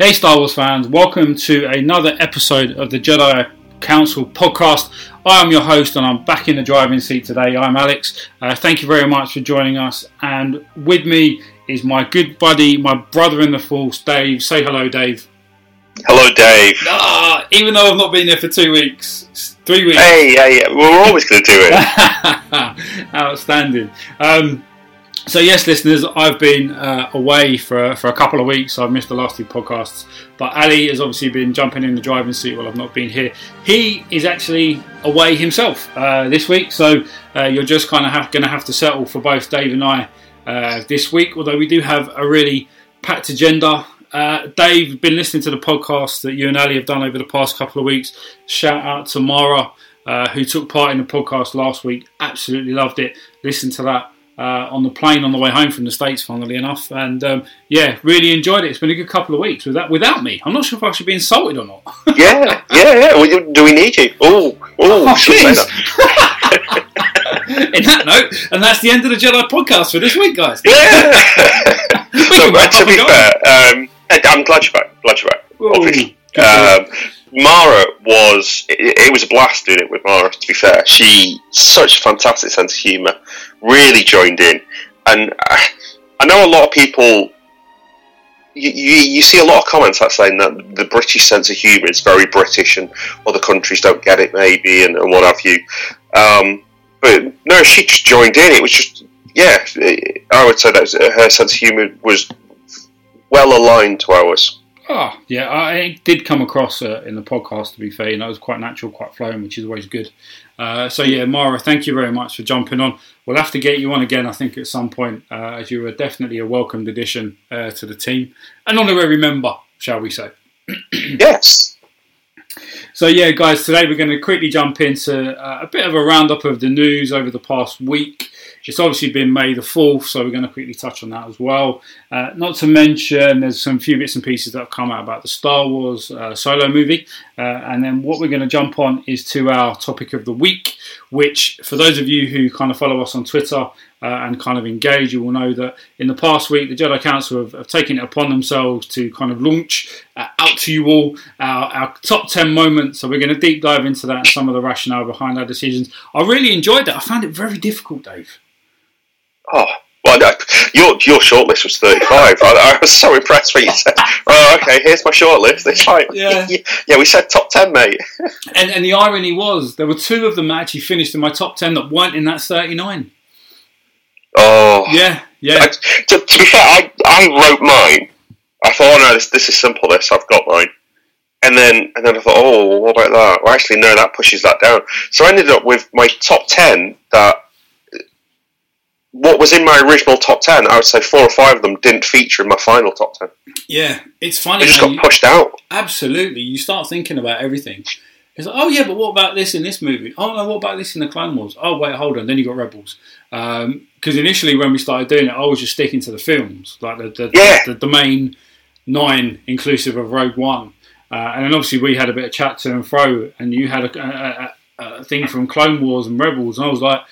Hey, Star Wars fans, welcome to another episode of the Jedi Council podcast. I am your host and I'm back in the driving seat today. I'm Alex. Uh, thank you very much for joining us. And with me is my good buddy, my brother in the force, Dave. Say hello, Dave. Hello, Dave. Ah, even though I've not been there for two weeks, three weeks. Hey, yeah, yeah. We're always going to do it. Outstanding. Um, so yes, listeners, I've been uh, away for for a couple of weeks. I've missed the last two podcasts, but Ali has obviously been jumping in the driving seat while I've not been here. He is actually away himself uh, this week, so uh, you're just kind of going to have to settle for both Dave and I uh, this week. Although we do have a really packed agenda. Uh, Dave, been listening to the podcast that you and Ali have done over the past couple of weeks. Shout out to Mara, uh, who took part in the podcast last week. Absolutely loved it. Listen to that uh, on the plane on the way home from the States, funnily enough. And um, yeah, really enjoyed it. It's been a good couple of weeks without, without me. I'm not sure if I should be insulted or not. yeah, yeah, yeah. do we need you? Oh, oh, please. In that note, and that's the end of the Jedi podcast for this week, guys. Yeah. Look, uh, to be fair, um, I'm glad you're back. Glad you're back. Obviously. Um, Mara was it, it, was a blast doing it with Mara. To be fair, she such a fantastic sense of humour. Really joined in, and I, know a lot of people. You, you, you, see a lot of comments that saying that the British sense of humour is very British and other countries don't get it maybe and, and what have you. Um, but no, she just joined in. It was just yeah, I would say that her sense of humour was well aligned to ours. Oh, yeah, I did come across uh, in the podcast, to be fair. You know, it was quite natural, quite flowing, which is always good. Uh, so, yeah, Mara, thank you very much for jumping on. We'll have to get you on again, I think, at some point, uh, as you were definitely a welcomed addition uh, to the team. An honorary member, shall we say. yes. So, yeah, guys, today we're going to quickly jump into uh, a bit of a roundup of the news over the past week. It's obviously been May the 4th, so we're going to quickly touch on that as well. Uh, not to mention, there's some few bits and pieces that have come out about the Star Wars uh, solo movie. Uh, and then what we're going to jump on is to our topic of the week, which, for those of you who kind of follow us on Twitter, uh, and kind of engage, you will know that in the past week, the Jedi Council have, have taken it upon themselves to kind of launch uh, out to you all our, our, top 10 moments. So we're going to deep dive into that and some of the rationale behind our decisions. I really enjoyed that. I found it very difficult, Dave. Oh, well, no, your your shortlist was thirty five. I, I, was so impressed when you said, "Oh, okay, here's my shortlist." It's like, yeah, yeah, we said top ten, mate. and and the irony was there were two of them that actually finished in my top ten that weren't in that thirty nine. Oh, yeah, yeah. I, to, to, be fair, I I wrote mine. I thought, oh no, this this is simple. This I've got mine. And then, and then I thought, oh, what about that? Well, actually, no, that pushes that down. So I ended up with my top ten that what was in my original top 10, I would say four or five of them didn't feature in my final top 10. Yeah, it's funny. They just got you, pushed out. Absolutely. You start thinking about everything. It's like, oh, yeah, but what about this in this movie? Oh, no, what about this in the Clone Wars? Oh, wait, hold on. Then you got Rebels. Because um, initially, when we started doing it, I was just sticking to the films, like the, the, yeah. the, the main nine, inclusive of Rogue One. Uh, and then obviously, we had a bit of chat to and fro, and you had a, a, a, a thing from Clone Wars and Rebels, and I was like,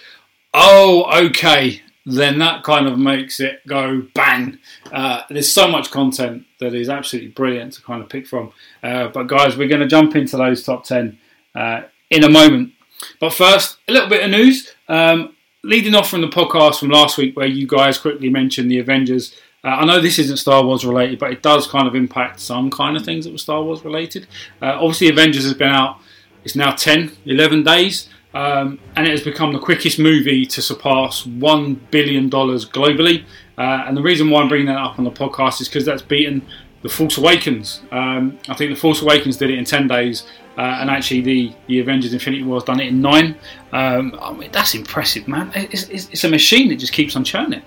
oh, okay then that kind of makes it go bang. Uh, there's so much content that is absolutely brilliant to kind of pick from. Uh, but guys, we're going to jump into those top 10 uh, in a moment. But first, a little bit of news. Um, leading off from the podcast from last week, where you guys quickly mentioned the Avengers. Uh, I know this isn't Star Wars related, but it does kind of impact some kind of things that were Star Wars related. Uh, obviously, Avengers has been out, it's now 10, 11 days. Um, and it has become the quickest movie to surpass $1 billion globally. Uh, and the reason why I'm bringing that up on the podcast is because that's beaten The Force Awakens. Um, I think The Force Awakens did it in 10 days, uh, and actually the, the Avengers Infinity War has done it in 9. Um, I mean, that's impressive, man. It's, it's, it's, a machine that just keeps on churning.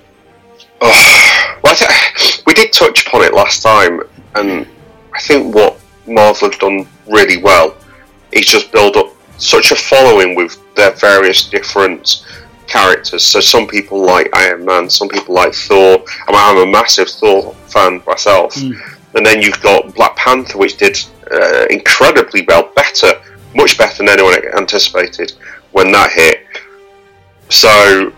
Oh, well, we did touch upon it last time, and I think what Marvel have done really well is just build up such a following with their various different characters. So some people like Iron Man, some people like Thor. I mean, I'm a massive Thor fan myself. Mm. And then you've got Black Panther, which did uh, incredibly well, better, much better than anyone anticipated when that hit. So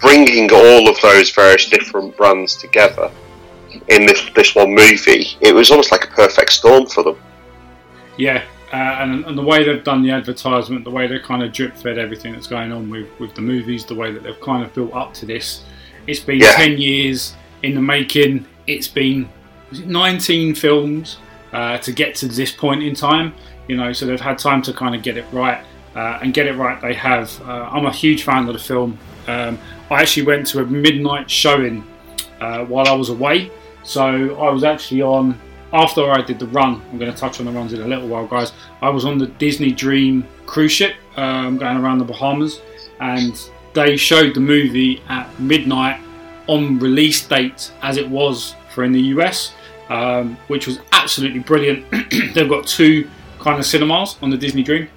bringing all of those various different brands together in this this one movie. It was almost like a perfect storm for them. Yeah, uh, and, and the way they've done the advertisement, the way they kind of drip fed everything that's going on with, with the movies, the way that they've kind of built up to this. It's been Yeah. 10 years in the making. It's been 19 films uh, to get to this point in time. You know, so they've had time to kind of get it right. Uh, and get it right, they have. Uh, I'm a huge fan of the film. Um, I actually went to a midnight showing uh, while I was away. So I was actually on after I did the run. I'm going to touch on the runs in a little while, guys. I was on the Disney Dream cruise ship um, going around the Bahamas, and they showed the movie at midnight on release date as it was for in the US, um, which was absolutely brilliant. They've got two kind of cinemas on the Disney Dream,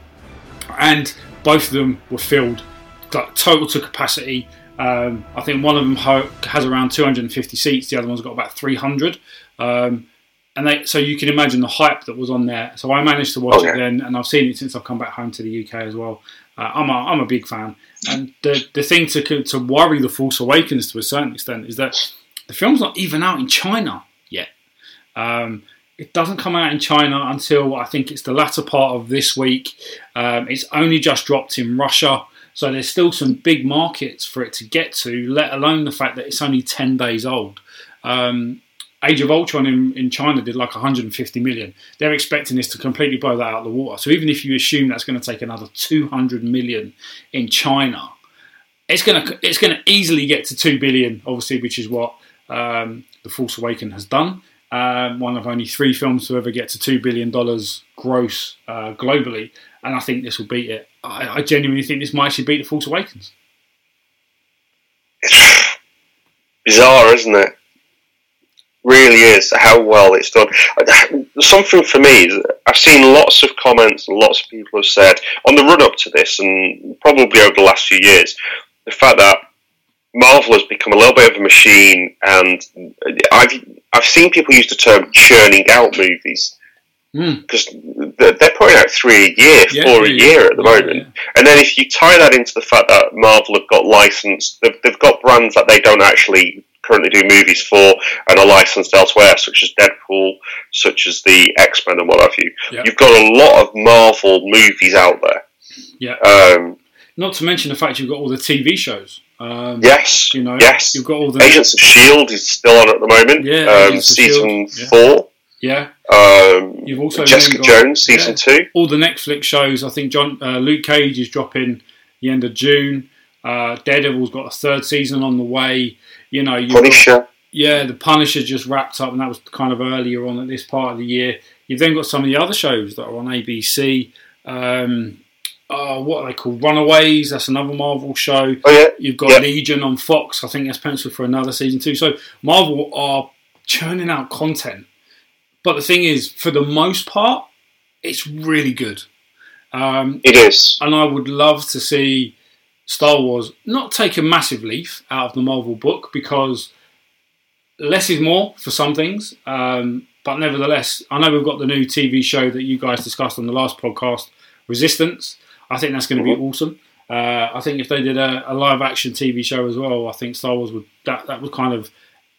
and both of them were filled, got total to capacity. Um, I think one of them ho- has around 250 seats. The other one's got about 300. Um, and they, so you can imagine the hype that was on there. So I managed to watch Oh, yeah. it then, and I've seen it since I've come back home to the UK as well. Uh, I'm a, I'm a big fan, and the the thing to to worry the Force Awakens to a certain extent is that the film's not even out in China yet. Um, it doesn't come out in China until I think it's the latter part of this week. Um, it's only just dropped in Russia, so there's still some big markets for it to get to. Let alone the fact that it's only ten days old. Um, Age of Ultron in, in China did like 150 million. They're expecting this to completely blow that out of the water. So even if you assume that's going to take another 200 million in China, it's going to it's going to easily get to two billion. Obviously, which is what um, the Force Awaken has done. Um, one of only three films to ever get to two billion dollars gross uh, globally, and I think this will beat it. I, I genuinely think this might actually beat the Force Awakens. Bizarre, isn't it? Really is how well it's done. Something for me I've seen lots of comments and lots of people have said on the run up to this, and probably over the last few years, the fact that Marvel has become a little bit of a machine, and I've I've seen people use the term churning out movies Mm. because they're they're putting out three a year, Yeah, four a year at the yeah, moment. And then if you tie that into the fact that Marvel have got licensed, they've, they've got brands that they don't actually currently do movies for and are licensed elsewhere, such as Deadpool, such as the X Men and what have you. You've got a lot of Marvel movies out there. Yeah. Um, Not to mention the fact you've got all the TV shows. Um, yes. You know, yes. you've got all the Agents of Shield is still on at the moment. Yeah, Um, season S.H.I.E.L.D., four. yeah. Um, You've also Jessica got- Jones season yeah. two. all the Netflix shows. I think John uh, Luke Cage is dropping the end of June. Uh, Daredevil's got a third season on the way. You know, you've got, Punisher. yeah, the Punisher just wrapped up, and that was kind of earlier on at this part of the year. You've then got some of the other shows that are on ABC. Um, uh, what are they called? Runaways. That's another Marvel show. Oh yeah. You've got Yeah. Legion on Fox. I think that's penciled for another season too. So Marvel are churning out content, but the thing is, for the most part, it's really good. Um, It is. and I would love to see Star Wars not take a massive leaf out of the Marvel book because less is more for some things. Um, but nevertheless, I know we've got the new TV show that you guys discussed on the last podcast, Resistance. I think that's going to be awesome. Uh, I think if they did a, a live action TV show as well, I think Star Wars would that that would kind of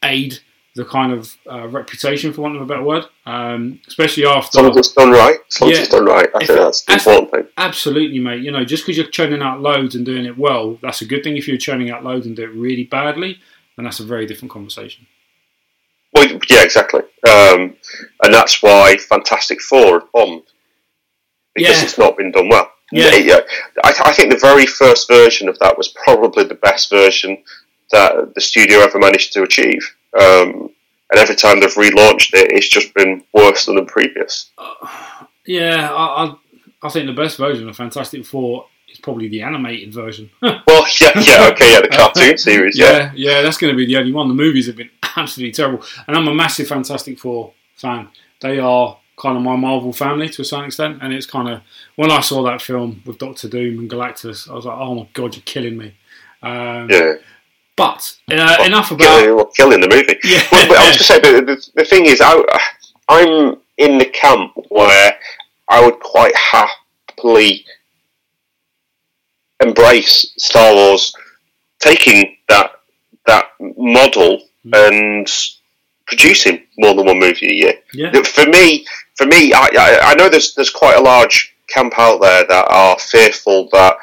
aid the kind of uh, reputation, for want of a better word, um, especially after As long as it's done right. As long Yeah. as it's done right. I think that's the important thing. Absolutely, mate. You know, just because you're churning out loads and doing it well, that's a good thing. If you're churning out loads and do it really badly, then that's a very different conversation. Well, yeah, exactly. Um, and that's why Fantastic Four bombed because Yeah. it's not been done well. Yeah. Yeah, I, I think the very first version of that was probably the best version that the studio ever managed to achieve. Um, and every time they've relaunched it, it's just been worse than the previous. Yeah, I, I, I think the best version of Fantastic Four is probably the animated version. Well, yeah, yeah, okay, yeah, the cartoon series, yeah. yeah, yeah, that's going to be the only one. The movies have been absolutely terrible, and I'm a massive Fantastic Four fan. They are kind of my Marvel family to a certain extent, and it's kind of when I saw that film with Doctor Doom and Galactus, I was like, oh my god, you're killing me. Um, yeah. But uh, enough about Killing, well, killing the movie. Yeah. Well, but I was just saying, the, the, the thing is, I, I'm in the camp where I would quite happily embrace Star Wars taking that that model Mm. and producing more than one movie a year. Yeah. For me, for me, I, I, I know there's there's quite a large camp out there that are fearful that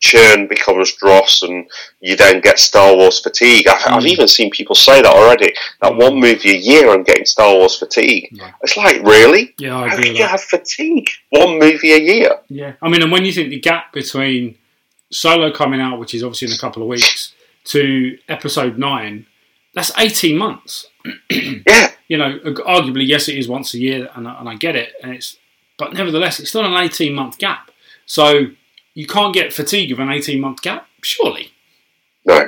churn becomes dross and you then get Star Wars fatigue. I've, I've Mm. even seen people say that already. That Mm. one movie a year, I'm getting Star Wars fatigue. Yeah. It's like really. Yeah, I How agree can you have fatigue? One movie a year. Yeah, I mean, and when you think the gap between Solo coming out, which is obviously in a couple of weeks, to Episode Nine, that's eighteen months. Yeah. You know, arguably, yes, it is once a year, and I, and I get it, and it's, but nevertheless, it's still an eighteen month gap. So you can't get fatigue of an eighteen month gap, surely. No.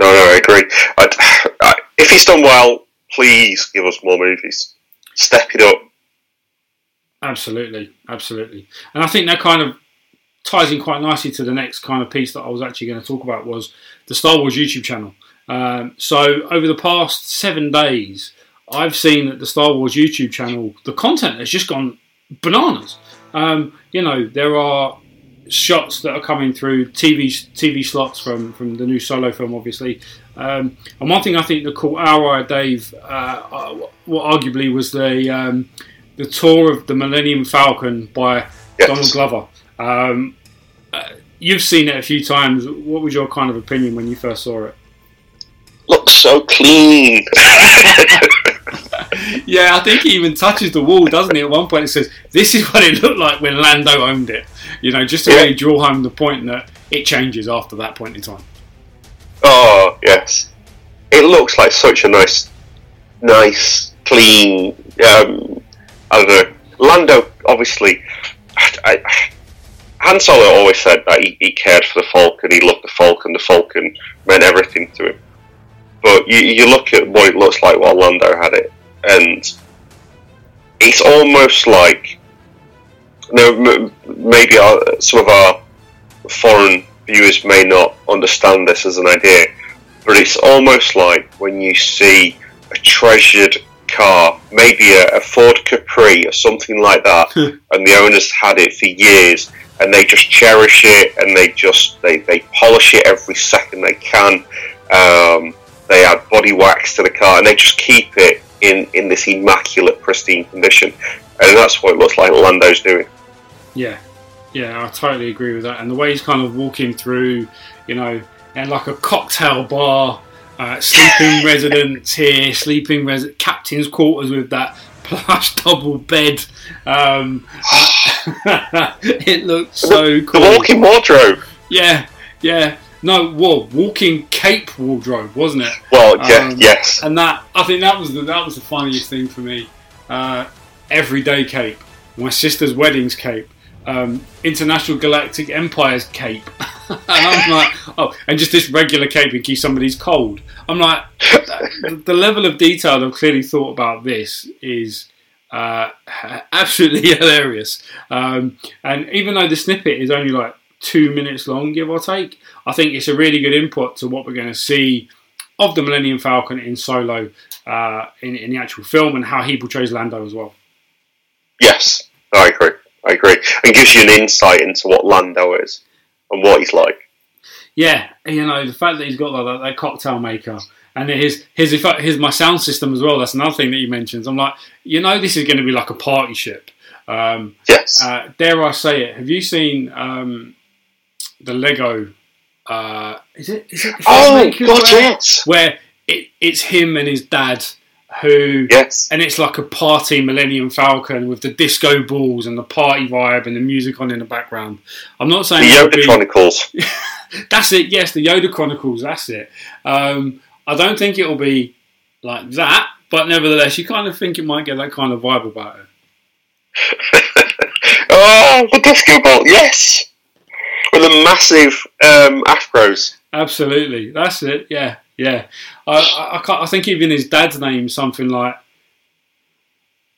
No, no, I agree. I'd, I, if he's done well, please give us more movies. Step it up. Absolutely, absolutely, and I think that kind of ties in quite nicely to the next kind of piece that I was actually going to talk about was the Star Wars YouTube channel. Um, so over the past seven days, I've seen that the Star Wars YouTube channel, the content has just gone bananas. Um, you know, there are shots that are coming through TV TV slots from from the new Solo film, obviously. Um, and one thing I think that caught our eye, Dave, uh, uh, what arguably was the um, the tour of the Millennium Falcon by Yes. Donald Glover. Um, uh, you've seen it a few times. What was your kind of opinion when you first saw it? Looks so clean. Yeah, I think he even touches the wall, doesn't he? At one point, it says, "This is what it looked like when Lando owned it." You know, just to Yeah. really draw home the point that it changes after that point in time. oh yes, it looks like such a nice, nice, clean. Um, I don't know. Lando, obviously, I, I, Han Solo always said that he, he cared for the Falcon. He loved the Falcon. The Falcon meant everything to him. But you, you look at what it looks like while Lando had it, and it's almost like no, m- maybe our, some of our foreign viewers may not understand this as an idea, but it's almost like when you see a treasured car, maybe a, a Ford Capri or something like that, and the owners had it for years, and they just cherish it and they just they, they polish it every second they can. Um, they add body wax to the car, and they just keep it in in this immaculate, pristine condition, and that's what it looks like Lando's doing. Yeah, yeah, I totally agree with that. And the way he's kind of walking through, you know, and like a cocktail bar, uh, sleeping residents here, sleeping res- captain's quarters with that plush double bed. Um, it looks so cool. The walking wardrobe. Yeah, yeah. No, well, walking cape wardrobe, wasn't it? Well, yeah, Um, yes. And that I think that was the that was the funniest thing for me. Uh, everyday cape, my sister's wedding's cape, um, International Galactic Empire's cape, and I'm like, oh, and just this regular cape in case somebody's cold. I'm like, the, the level of detail they've clearly thought about this is. Uh, absolutely hilarious. Um, and even though the snippet is only like two minutes long, give or take, I think it's a really good input to what we're going to see of the Millennium Falcon in Solo uh, in, in the actual film and how he portrays Lando as well. Yes, I agree. I agree. And gives you an insight into what Lando is and what he's like. Yeah, you know the fact that he's got like, that, that cocktail maker and his his here's my sound system as well. That's another thing that he mentions. I'm like, you know, this is going to be like a party ship. Um, Yes. uh, dare I say it? Have you seen um, the Lego? Uh, is it? Is it? oh, filmmakers God, where, yes. where it, it's him and his dad who Yes. and it's like a party Millennium Falcon with the disco balls and the party vibe and the music on in the background. I'm not saying it'll Yoda be- Chronicles. that's it. Yes, the Yoda Chronicles. That's it. Um, I don't think it'll be like that, but nevertheless, you kind of think it might get that kind of vibe about it. oh, the disco ball. Yes. With the massive um, afros. Absolutely, that's it. Yeah, yeah. I, I, I, I think even his dad's name something like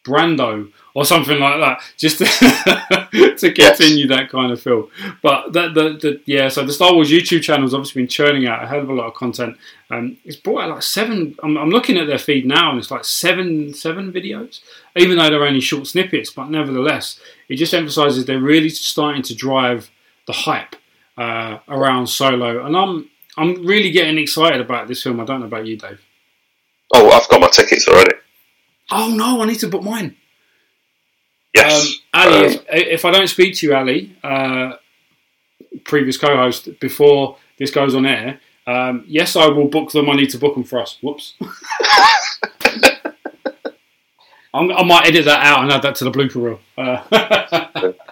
Brando or something like that, just to, to Yes. continue that kind of feel. But the, the, the yeah, so the Star Wars YouTube channel has obviously been churning out a hell of a lot of content. Um, it's brought out like seven. I'm, I'm looking at their feed now, and it's like seven seven videos, even though they're only short snippets. But nevertheless, it just emphasises they're really starting to drive the hype uh, around Solo, and I'm I'm really getting excited about this film. I don't know about you, Dave. Oh, I've got my tickets already. Oh no, I need to book mine. Yes. Um, Ali, Um, if, if I don't speak to you, Ali, uh, previous co-host, before this goes on air, um, yes, I will book them. I need to book them for us. Whoops. I'm, I might edit that out and add that to the blooper reel. Uh,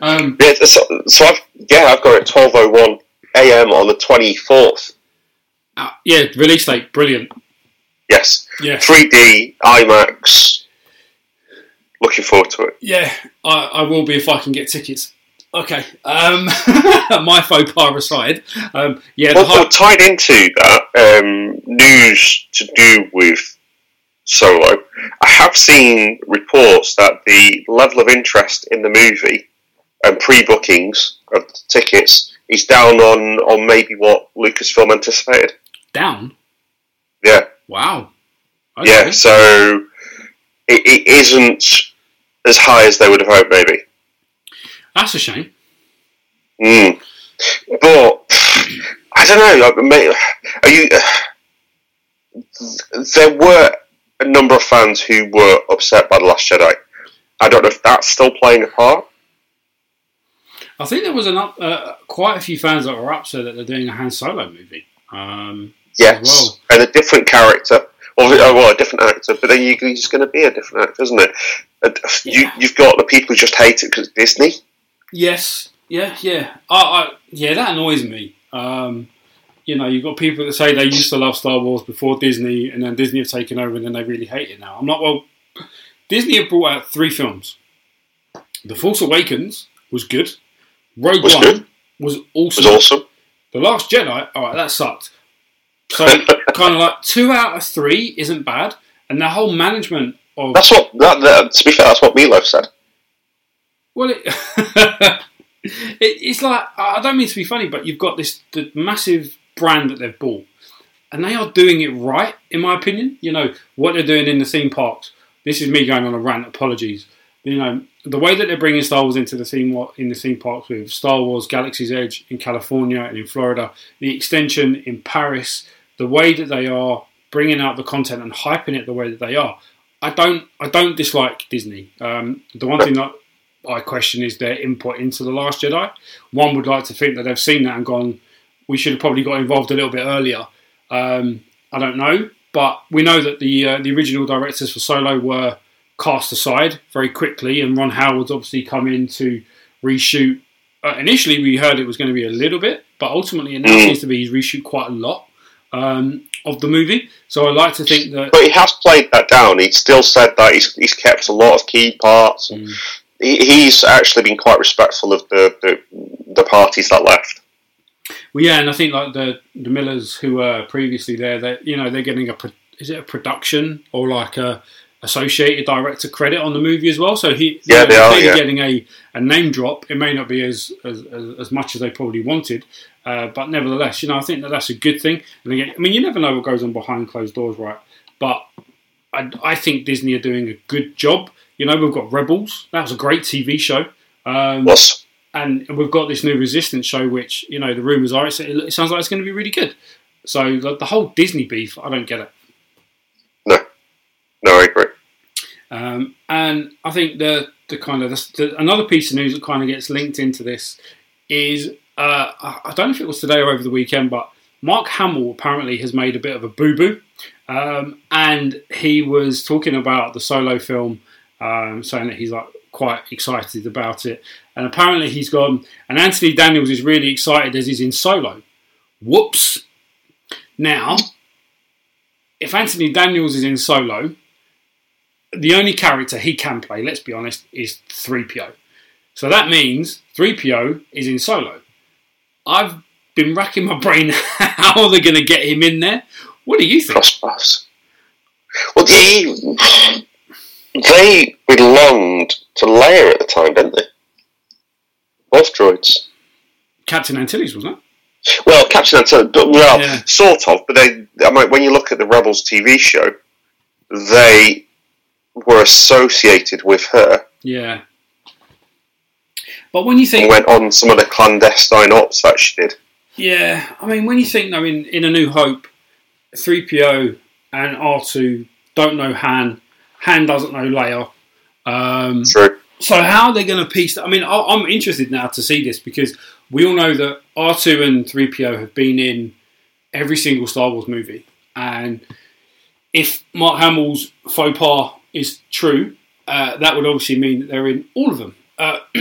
um, yeah, so, so I've yeah, I've got it twelve oh one a.m. on the twenty fourth. uh, yeah, release date, brilliant. Yes, Yeah, three D IMAX. Looking forward to it. yeah, I, I will be if I can get tickets. Okay, um, my faux pas aside, um, yeah, Well, well, tied into that um, news to do with Solo, I have seen reports that the level of interest in the movie and pre-bookings of tickets is down on on maybe what Lucasfilm anticipated. down. Yeah, Wow. Okay. yeah. So it, it isn't as high as they would have hoped, maybe. That's a shame. Mm. But I don't know. Like, are you? There were a number of fans who were upset by the Last Jedi. I don't know if that's still playing a part. I think there was an up, uh, quite a few fans that were upset that they're doing a Han Solo movie. Um, Yes, Well- and a different character, or oh, well, a different actor. But then you're just going to be a different actor, isn't it? You, Yeah. you've got the people who just hate it because Disney. yes, yeah, yeah, I, I, yeah. That annoys me. Um, you know, you've got people that say they used to love Star Wars before Disney, and then Disney have taken over, and then they really hate it now. I'm not. Well, Disney have brought out three films. The Force Awakens was good. Rogue Was One good. was awesome. was awesome. The Last Jedi, all right, that sucked. So kind of like two out of three isn't bad, and the whole management of That's what. That, that, to be fair, that's what Milo said. well, it, it, it's like I don't mean to be funny, but you've got this the massive brand that they've bought, and they are doing it right, in my opinion. You know what they're doing in the theme parks. This is me going on a rant. Apologies. You know the way that they're bringing Star Wars into the theme in the theme parks with Star Wars Galaxy's Edge in California and in Florida, the extension in Paris, the way that they are bringing out the content and hyping it the way that they are. I don't I don't dislike Disney. Um, the one thing that I question is their input into the Last Jedi. One would like to think that they've seen that and gone, we should have probably got involved a little bit earlier. Um, I don't know, but we know that the uh, the original directors for Solo were cast aside very quickly, and Ron Howard's obviously come in to reshoot. Uh, initially, we heard it was going to be a little bit, but ultimately, it now Mm. seems to be he's reshoot quite a lot um, of the movie. So I like to think that But he has played that down. He still said that he's, he's kept a lot of key parts. Mm. He, he's actually been quite respectful of the, the the parties that left. Well, yeah, and I think like the the Millers who were previously there, they you know they're getting a pro- is it a production or like a associated director credit on the movie as well. So he Yeah, you they are, yeah. getting a, a name drop. It may not be as as, as, much as they probably wanted, uh, but nevertheless, you know I think that that's a good thing. And again, I mean you never know what goes on behind closed doors, right? But I, I think Disney are doing a good job. You know we've got Rebels. That was a great TV show. Um, Was and we've got this new Resistance show, which you know the rumors are it's, it sounds like it's going to be really good. So the, the whole Disney beef, I don't get it. no, no, I agree. Um, and I think the the kind of the, the, another piece of news that kind of gets linked into this is uh, I don't know if it was today or over the weekend, but Mark Hamill apparently has made a bit of a boo boo, um, and he was talking about the solo film, um, saying that he's like quite excited about it, and apparently he's gone. And Anthony Daniels is really excited as he's in solo. Whoops! Now, if Anthony Daniels is in solo, the only character he can play, let's be honest, is 3PO. So that means 3PO is in solo. I've been racking my brain how are they going to get him in there? What do you think? Cross paths. Well, they, they belonged to Leia at the time, didn't they? Both droids. Captain Antilles, wasn't it? Well, Captain Antilles, but- well, Yeah. sort of. But they, I mean, when you look at the Rebels TV show, they were associated with her Yeah. But when you think, went on some of the clandestine ops that she did. yeah, I mean, when you think, though, mean, in A New Hope, 3PO and R2 don't know Han. Han doesn't know Leia. Um, True. so how are they going to piece that? I mean, I- I'm interested now to see this because we all know that R2 and 3PO have been in every single Star Wars movie. And if Mark Hamill's faux pas is true, uh, that would obviously mean that they're in all of them. Uh,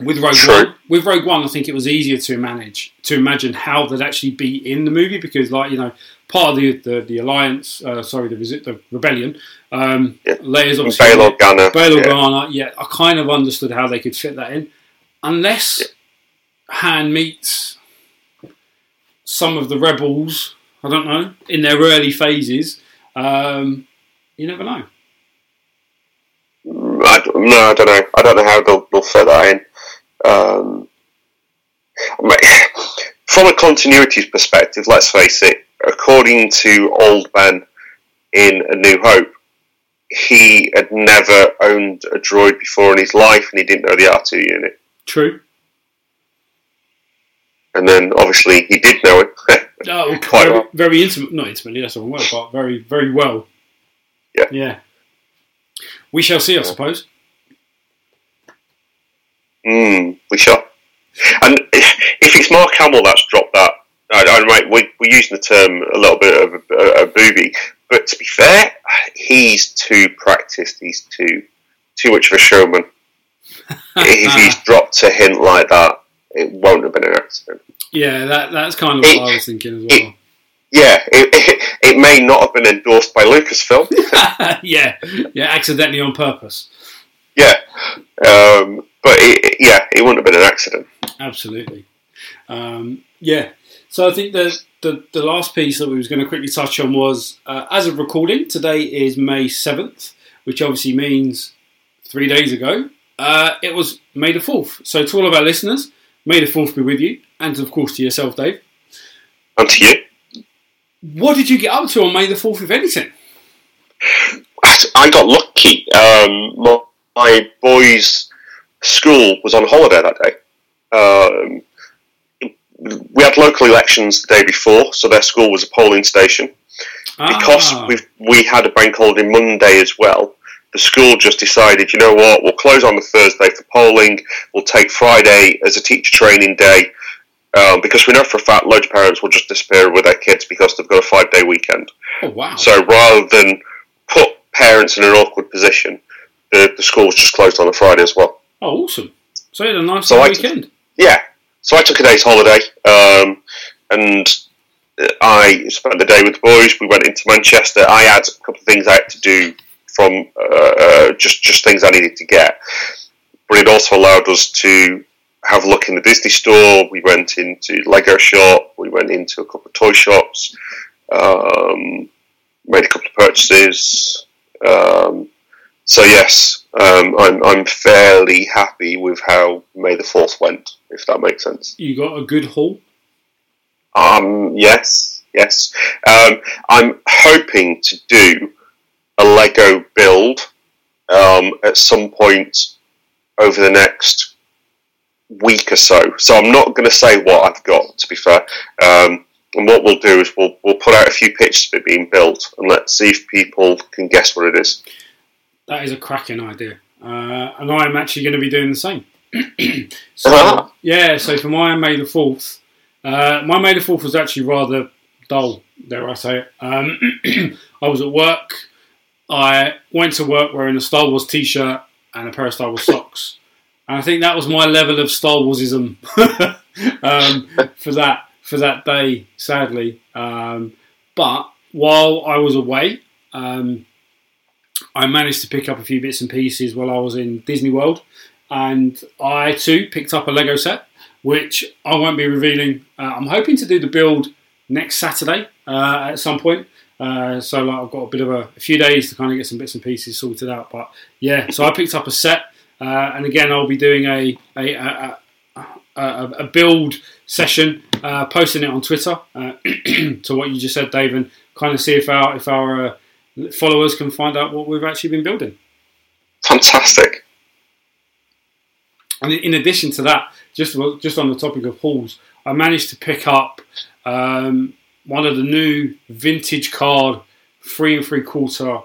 with Rogue True. One, with Rogue One, I think it was easier to manage to imagine how they'd actually be in the movie because, like you know, part of the the, the alliance, uh, sorry, the visit, the rebellion, um, Yeah. Leia's obviously Bail Organa. Bail yeah. Organa, yeah, I kind of understood how they could fit that in, unless Han meets some of the rebels. I don't know in their early phases. Um, you never know. I, don't- no, I don't know. I don't know how they'll, they'll fit that in. Um, from a continuity perspective, let's face it. According to Old Ben in A New Hope, he had never owned a droid before in his life, and he didn't know the R two unit. True. And then, obviously, he did know it. Oh, Quite very, well. very intimate. Not intimately. That's the wrong word, but very, very well. Yeah. Yeah. We shall see, I suppose. Mm, we shall. And if it's Mark Hamill that's dropped that, I, I might, we, we're using the term a little bit of a, a booby, but to be fair, he's too practiced. He's too too much of a showman. if he's dropped a hint like that, it won't have been an accident. Yeah, that, that's kind of what I was thinking as well. Yeah, it, it, it may not have been endorsed by Lucasfilm. yeah, yeah, accidentally on purpose. yeah, um, but it, yeah, it wouldn't have been an accident. Absolutely. Um, yeah. So I think the, the the last piece that we was going to quickly touch on was uh, as of recording today is May seventh, which obviously means three days ago uh, it was May the fourth. So to all of our listeners, May the fourth be with you, and of course to yourself, Dave. And to you. What did you get up to on May the fourth, if anything? I got lucky. Um, my, my boys' school was on holiday that day. Um, we had local elections the day before, so their school was a polling station. Because Ah, we we had a bank holiday Monday as well, the school just decided, you know what, we'll close on the Thursday for polling. We'll take Friday as a teacher training day. Um, because we know for a fact loads of parents will just disappear with their kids because they've got a five day weekend. oh wow. So rather than put parents in an awkward position, the, the school's just closed on a Friday as well. oh, awesome. So you had a nice So weekend. Yeah. So I took a day's holiday, um, and I spent the day with the boys. We went into Manchester. I had a couple of things I had to do from uh, uh, just just things I needed to get, but it also allowed us to have a look in the Disney store. We went into Lego shop. We went into a couple of toy shops. Um, made a couple of purchases. Um, so yes, um, I'm I'm fairly happy with how May the Fourth went, if that makes sense. You got a good haul. Um, yes, yes. Um, I'm hoping to do a Lego build um, at some point over the next week or so. So I'm not going to say what I've got. To be fair, um, and what we'll do is we'll we'll put out a few pictures of it being built, and let's see if people can guess what it is. That is a cracking idea, uh, and I'm actually going to be doing the same. so Ah. yeah, so for my May the Fourth, uh, my May the Fourth was actually rather dull. Dare I say it? Um, I was at work. I went to work wearing a Star Wars T-shirt and a pair of Star Wars socks, and I think that was my level of Star Warsism um, for that for that day. Sadly, um, but while I was away. Um, I managed to pick up a few bits and pieces while I was in Disney World, and I too picked up a Lego set, which I won't be revealing. Uh, I'm hoping to do the build next Saturday uh, at some point. Uh, so like, I've got a bit of a, a few days to kind of get some bits and pieces sorted out. But yeah, so I picked up a set, uh, and again I'll be doing a a, a, a, a, build session, uh, posting it on Twitter uh, to what you just said, Dave, and kind of see if our if our uh, followers can find out what we've actually been building. Fantastic. And in addition to that, just just on the topic of hauls, I managed to pick up um, one of the new vintage card three and three quarter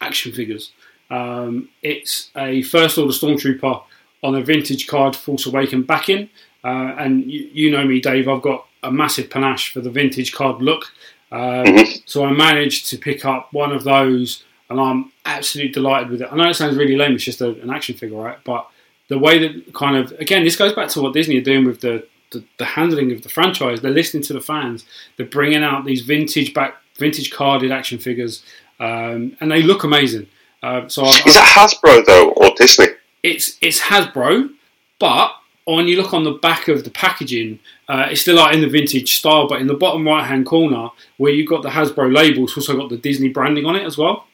action figures. Um, it's a First Order Stormtrooper on a vintage card Force Awaken backing. Uh, and you, you, know me, Dave, I've got a massive panache for the vintage card look. Um, mm-hmm. So I managed to pick up one of those and I'm absolutely delighted with it. I know it sounds really lame, it's just a, an action figure, right? But the way that kind of, again, this goes back to what Disney are doing with the, the, the handling of the franchise. They're listening to the fans, they're bringing out these vintage back, vintage carded action figures, um, and they look amazing. Uh, so I, is that Hasbro though, or Disney? It's it's Hasbro, but when you look on the back of the packaging, uh, it's still like in the vintage style, but in the bottom right hand corner where you've got the Hasbro label, it's also got the Disney branding on it as well.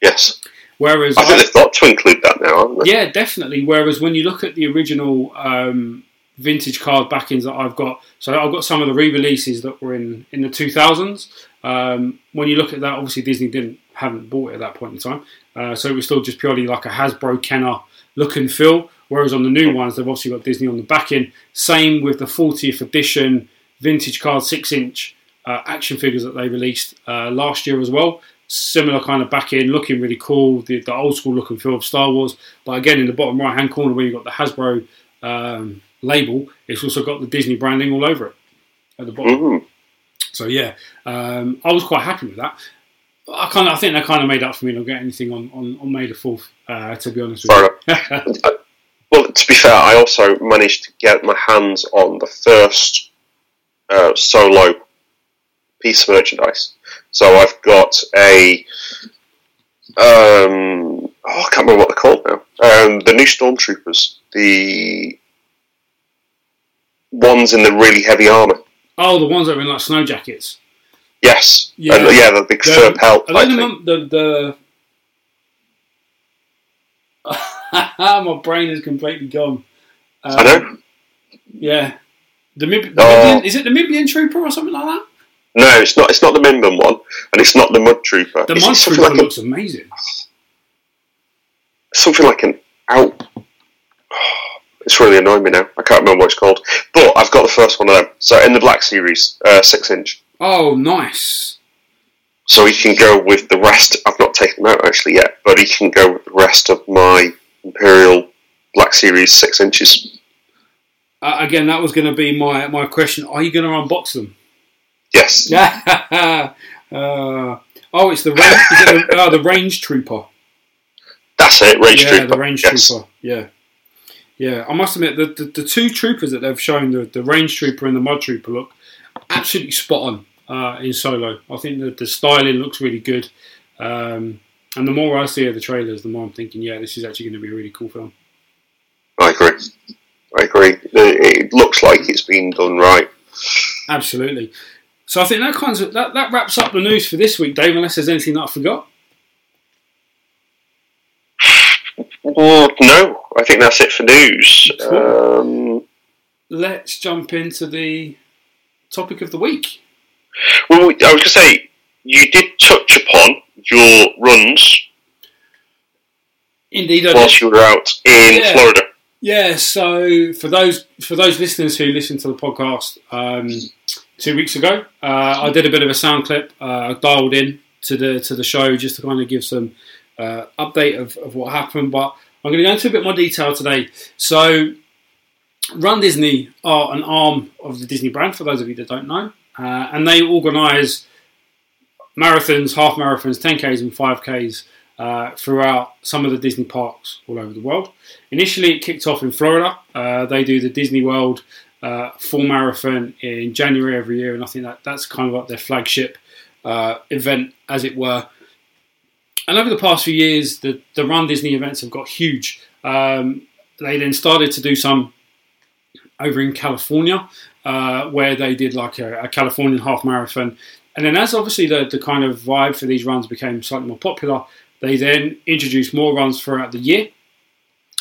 Yes. Whereas I think they've got to include that now, haven't they? Yeah, definitely. Whereas when you look at the original um, vintage card backings that I've got, so I've got some of the re-releases that were in in the 2000s. Um, when you look at that, obviously Disney didn't haven't bought it at that point in time, uh, so it was still just purely like a Hasbro Kenner look and feel. Whereas on the new ones, they've obviously got Disney on the backing. Same with the 40th edition vintage card six inch uh, action figures that they released uh, last year as well similar kind of back in, looking really cool, the, the, old school look and feel of Star Wars. But again, in the bottom right hand corner where you've got the Hasbro um, label, it's also got the Disney branding all over it at the bottom. Mm-hmm. So yeah, um, I was quite happy with that. I kind of, I think they kind of made up for me not getting anything on, on, on May the fourth. Uh, to be honest with you. well, to be fair, I also managed to get my hands on the first uh, solo piece of merchandise. So I've got a um, oh, I can't remember what they're called now. Um, the new stormtroopers, the ones in the really heavy armor. Oh, the ones that are in like snow jackets. Yes. Yeah, and, yeah, the big the, fur pelt. Are they the, the, the... my brain is completely gone. Um, I know. Yeah. The, Mib- the oh. is it the Mibian Trooper or something like that? No, it's not. It's not the Mimban one, and it's not the Mud Trooper. The Mud Trooper like looks a, amazing. Something like an out. it's really annoying me now. I can't remember what it's called, but I've got the first one of them. So in the Black Series, uh, six inch. Oh, nice. So he can go with the rest. I've not taken them out actually yet, but he can go with the rest of my Imperial Black Series six inches. Uh, again, that was going to be my my question. Are you going to unbox them? Yes. uh, oh, it's the range, it the, uh, the range trooper. That's it, range yeah, trooper. the range yes. trooper. Yeah, yeah. I must admit the, the, the two troopers that they've shown, the, the range trooper and the mud trooper, look absolutely spot on uh, in solo. I think that the styling looks really good. Um, and the more I see of the trailers, the more I'm thinking, yeah, this is actually going to be a really cool film. I agree. I agree. It looks like it's been done right. Absolutely. So I think that kind of that, that wraps up the news for this week, Dave. Unless there's anything that I forgot. Well, no, I think that's it for news. Cool. Um, Let's jump into the topic of the week. Well, I was going to say you did touch upon your runs. Indeed, I whilst did. you were out in yeah. Florida. Yeah. So for those for those listeners who listen to the podcast. Um, two weeks ago. Uh, I did a bit of a sound clip. Uh, dialed in to the to the show just to kind of give some uh, update of, of what happened. But I'm going to go into a bit more detail today. So, Run Disney are an arm of the Disney brand. For those of you that don't know, uh, and they organise marathons, half marathons, 10ks, and 5ks. Uh, throughout some of the Disney parks all over the world. Initially, it kicked off in Florida. Uh, they do the Disney World uh, full marathon in January every year, and I think that that's kind of like their flagship uh, event, as it were. And over the past few years, the, the Run Disney events have got huge. Um, they then started to do some over in California, uh, where they did like a, a, Californian half marathon. And then, as obviously the, the kind of vibe for these runs became slightly more popular, they then introduced more runs throughout the year.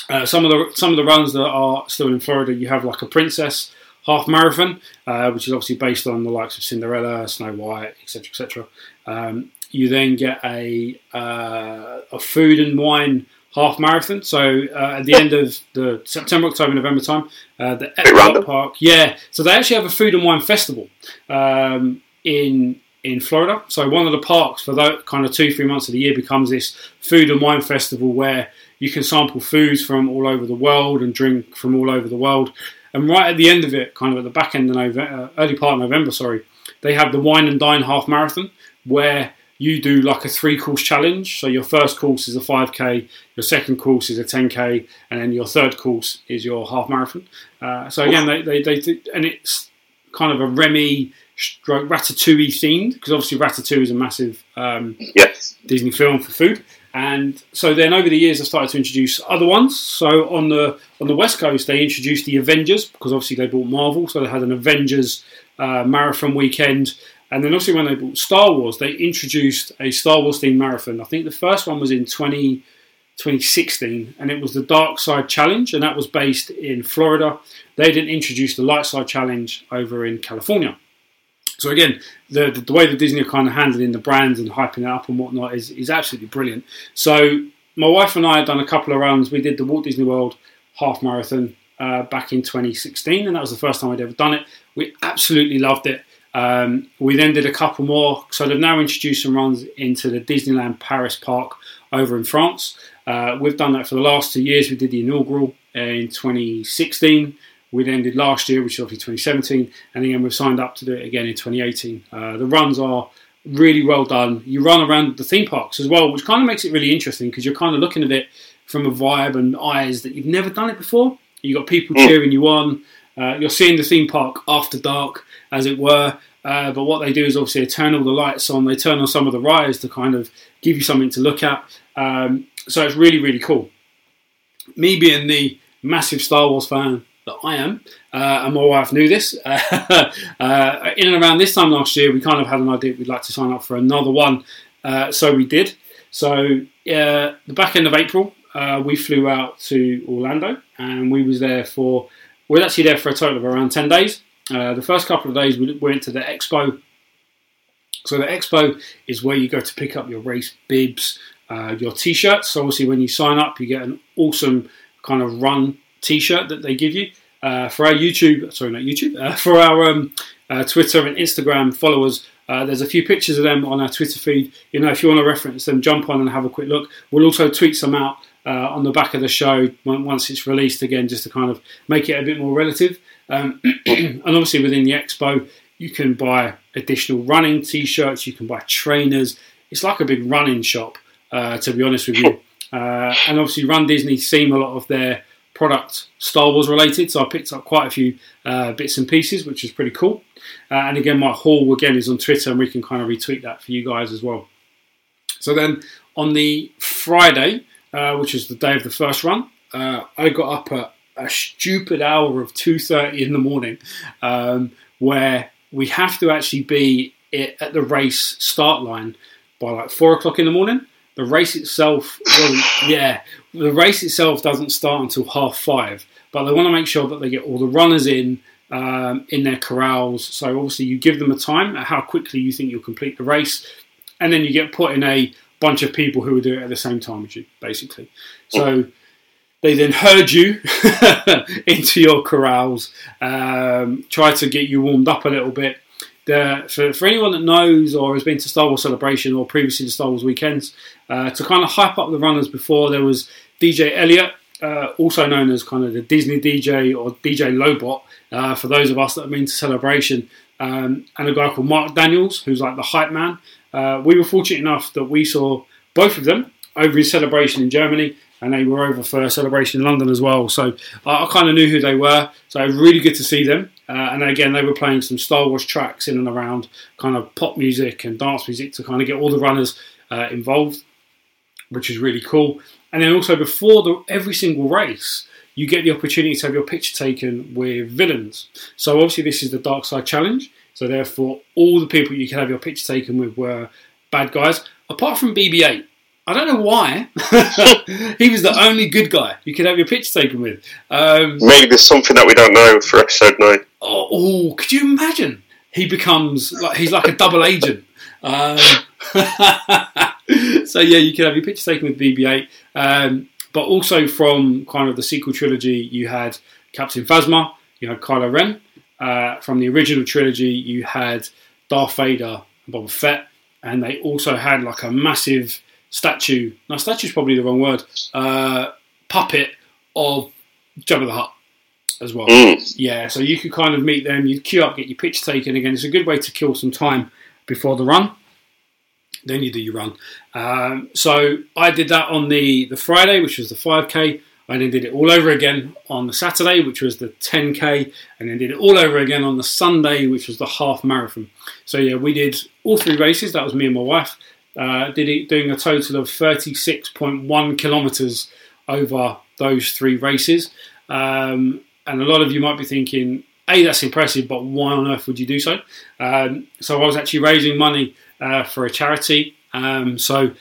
Uh, some of the some of the runs that are still in Florida, you have like a Princess half marathon, uh, which is obviously based on the likes of Cinderella, Snow White, etc., etc. Um, you then get a uh, a food and wine half marathon. So uh, at the end of the September, October, November time, uh, the Epcot Park, yeah. So they actually have a food and wine festival um, in in Florida. So one of the parks for that kind of two three months of the year becomes this food and wine festival where you can sample foods from all over the world and drink from all over the world. And right at the end of it, kind of at the back end of November, uh, early part of November, sorry, they have the Wine and Dine Half Marathon where you do like a three course challenge. So your first course is a 5k, your second course is a 10k, and then your third course is your half marathon. Uh, so again, they, they, they do, and it's kind of a Remy stroke Ratatouille themed because obviously Ratatouille is a massive um, yes. Disney film for food. And so then over the years, I started to introduce other ones. So on the on the West Coast, they introduced the Avengers because obviously they bought Marvel, so they had an Avengers uh, marathon weekend. And then obviously when they bought Star Wars, they introduced a Star Wars themed marathon. I think the first one was in 20, 2016, and it was the Dark Side Challenge, and that was based in Florida. They didn't introduce the Light Side Challenge over in California. So again, the, the, the way that Disney are kind of handling the brands and hyping it up and whatnot is, is absolutely brilliant. So my wife and I had done a couple of runs. We did the Walt Disney World half marathon uh, back in 2016, and that was the first time I'd ever done it. We absolutely loved it. Um, we then did a couple more, so they've now introduced some runs into the Disneyland Paris Park over in France. Uh, we've done that for the last two years. We did the inaugural in 2016 we then did last year, which is obviously 2017, and again we've signed up to do it again in 2018. Uh, the runs are really well done. You run around the theme parks as well, which kind of makes it really interesting because you're kind of looking at it from a vibe and eyes that you've never done it before. You've got people mm. cheering you on. Uh, you're seeing the theme park after dark, as it were. Uh, but what they do is obviously they turn all the lights on. They turn on some of the rides to kind of give you something to look at. Um, so it's really, really cool. Me being the massive Star Wars fan that I am, uh, and my wife knew this. Uh, in and around this time last year, we kind of had an idea we'd like to sign up for another one, uh, so we did. So uh, the back end of April, uh, we flew out to Orlando, and we was there for. We are actually there for a total of around ten days. Uh, the first couple of days, we went to the expo. So the expo is where you go to pick up your race bibs, your t-shirts. So obviously, when you sign up, you get an awesome kind of run T-shirt that they give you. Uh, for our YouTube, sorry, not YouTube, uh, for our um, uh, Twitter and Instagram followers, uh, there's a few pictures of them on our Twitter feed. You know, if you want to reference them, jump on and have a quick look. We'll also tweet some out uh, on the back of the show once it's released again, just to kind of make it a bit more relative. Um, and obviously, within the expo, you can buy additional running T-shirts. You can buy trainers. It's like a big running shop, uh, to be honest with you. and obviously, Run Disney seem a lot of their product Star Wars related, so I picked up quite a few uh, bits and pieces, which is pretty cool. Uh, and again, my haul again is on Twitter, and we can kind of retweet that for you guys as well. So then on the Friday, uh, which is the day of the first run, uh, I got up at a stupid hour of two thirty in the morning, um, where we have to actually be at the race start line by like four o'clock in the morning. The race itself, yeah, the race itself doesn't start until half five, but they want to make sure that they get all the runners in um, in their corrals. So obviously, you give them a time at how quickly you think you'll complete the race, and then you get put in a bunch of people who will do it at the same time as you, basically. So they then herd you into your corrals, um, try to get you warmed up a little bit, the, for, for anyone that knows or has been to Star Wars Celebration or previously to Star Wars Weekends, uh, to kind of hype up the runners before, there was DJ Elliott, uh, also known as kind of the Disney DJ or DJ Lobot, uh, for those of us that have been to Celebration, um, and a guy called Mark Daniels, who's like the hype man. Uh, we were fortunate enough that we saw both of them over in Celebration in Germany, and they were over for a celebration in London as well. So I, I kind of knew who they were. So it was really good to see them. Uh, and again, they were playing some Star Wars tracks in and around kind of pop music and dance music to kind of get all the runners uh, involved, which is really cool. And then also before the, every single race, you get the opportunity to have your picture taken with villains. So obviously, this is the Dark Side Challenge. So therefore, all the people you can have your picture taken with were bad guys, apart from BB-8. I don't know why. he was the only good guy you could have your picture taken with. Um, Maybe there's something that we don't know for episode nine. Oh, oh could you imagine? He becomes like he's like a double agent. Um, so yeah, you could have your picture taken with BB-8, um, but also from kind of the sequel trilogy, you had Captain Phasma, you had Kylo Ren. Uh, from the original trilogy, you had Darth Vader and Boba Fett, and they also had like a massive statue. No, statue is probably the wrong word. Uh, puppet of Jabba the Hutt as well. Mm. Yeah, so you could kind of meet them. You'd queue up, get your picture taken. Again, it's a good way to kill some time before the run. Then you do your run. Um, so I did that on the the Friday, which was the 5k. I then did it all over again on the Saturday, which was the 10k, and then did it all over again on the Sunday, which was the half marathon. So yeah, we did all three races. That was me and my wife. Uh, did it doing a total of 36.1 kilometers over those three races. Um, and a lot of you might be thinking, "Hey, that's impressive, but why on earth would you do so?" Um, so I was actually raising money uh, for a charity. Um, so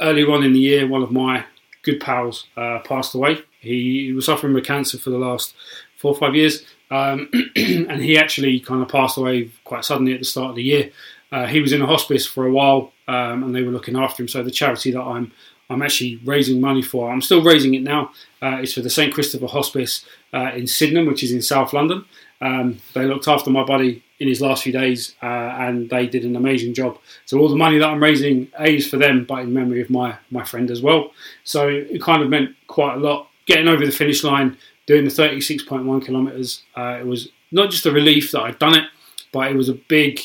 earlier on in the year, one of my good pals uh, passed away. He, he was suffering with cancer for the last four or five years, um, and he actually kind of passed away quite suddenly at the start of the year. Uh, he was in a hospice for a while, um, and they were looking after him. So the charity that I'm I'm actually raising money for, I'm still raising it now. Uh, it's for the St Christopher Hospice uh, in Sydenham, which is in South London. Um, they looked after my buddy in his last few days, uh, and they did an amazing job. So all the money that I'm raising A is for them, but in memory of my my friend as well. So it kind of meant quite a lot. Getting over the finish line, doing the 36.1 kilometres, uh, it was not just a relief that I'd done it, but it was a big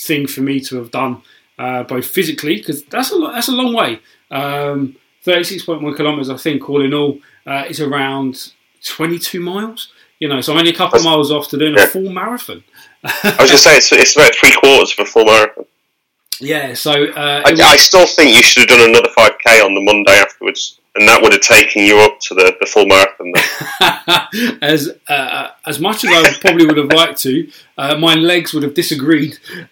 thing for me to have done, uh, both physically because that's a that's a long way. Um, 36.1 kilometres, I think, all in all, uh, is around 22 miles. You know, so I'm only a couple of miles off to doing a full marathon. I was going to say it's, it's about three quarters of a full marathon. Yeah, so uh, I, was- I still think you should have done another 5k on the Monday afterwards, and that would have taken you up to the, the full marathon. As uh, as much as I probably would have liked to, uh, my legs would have disagreed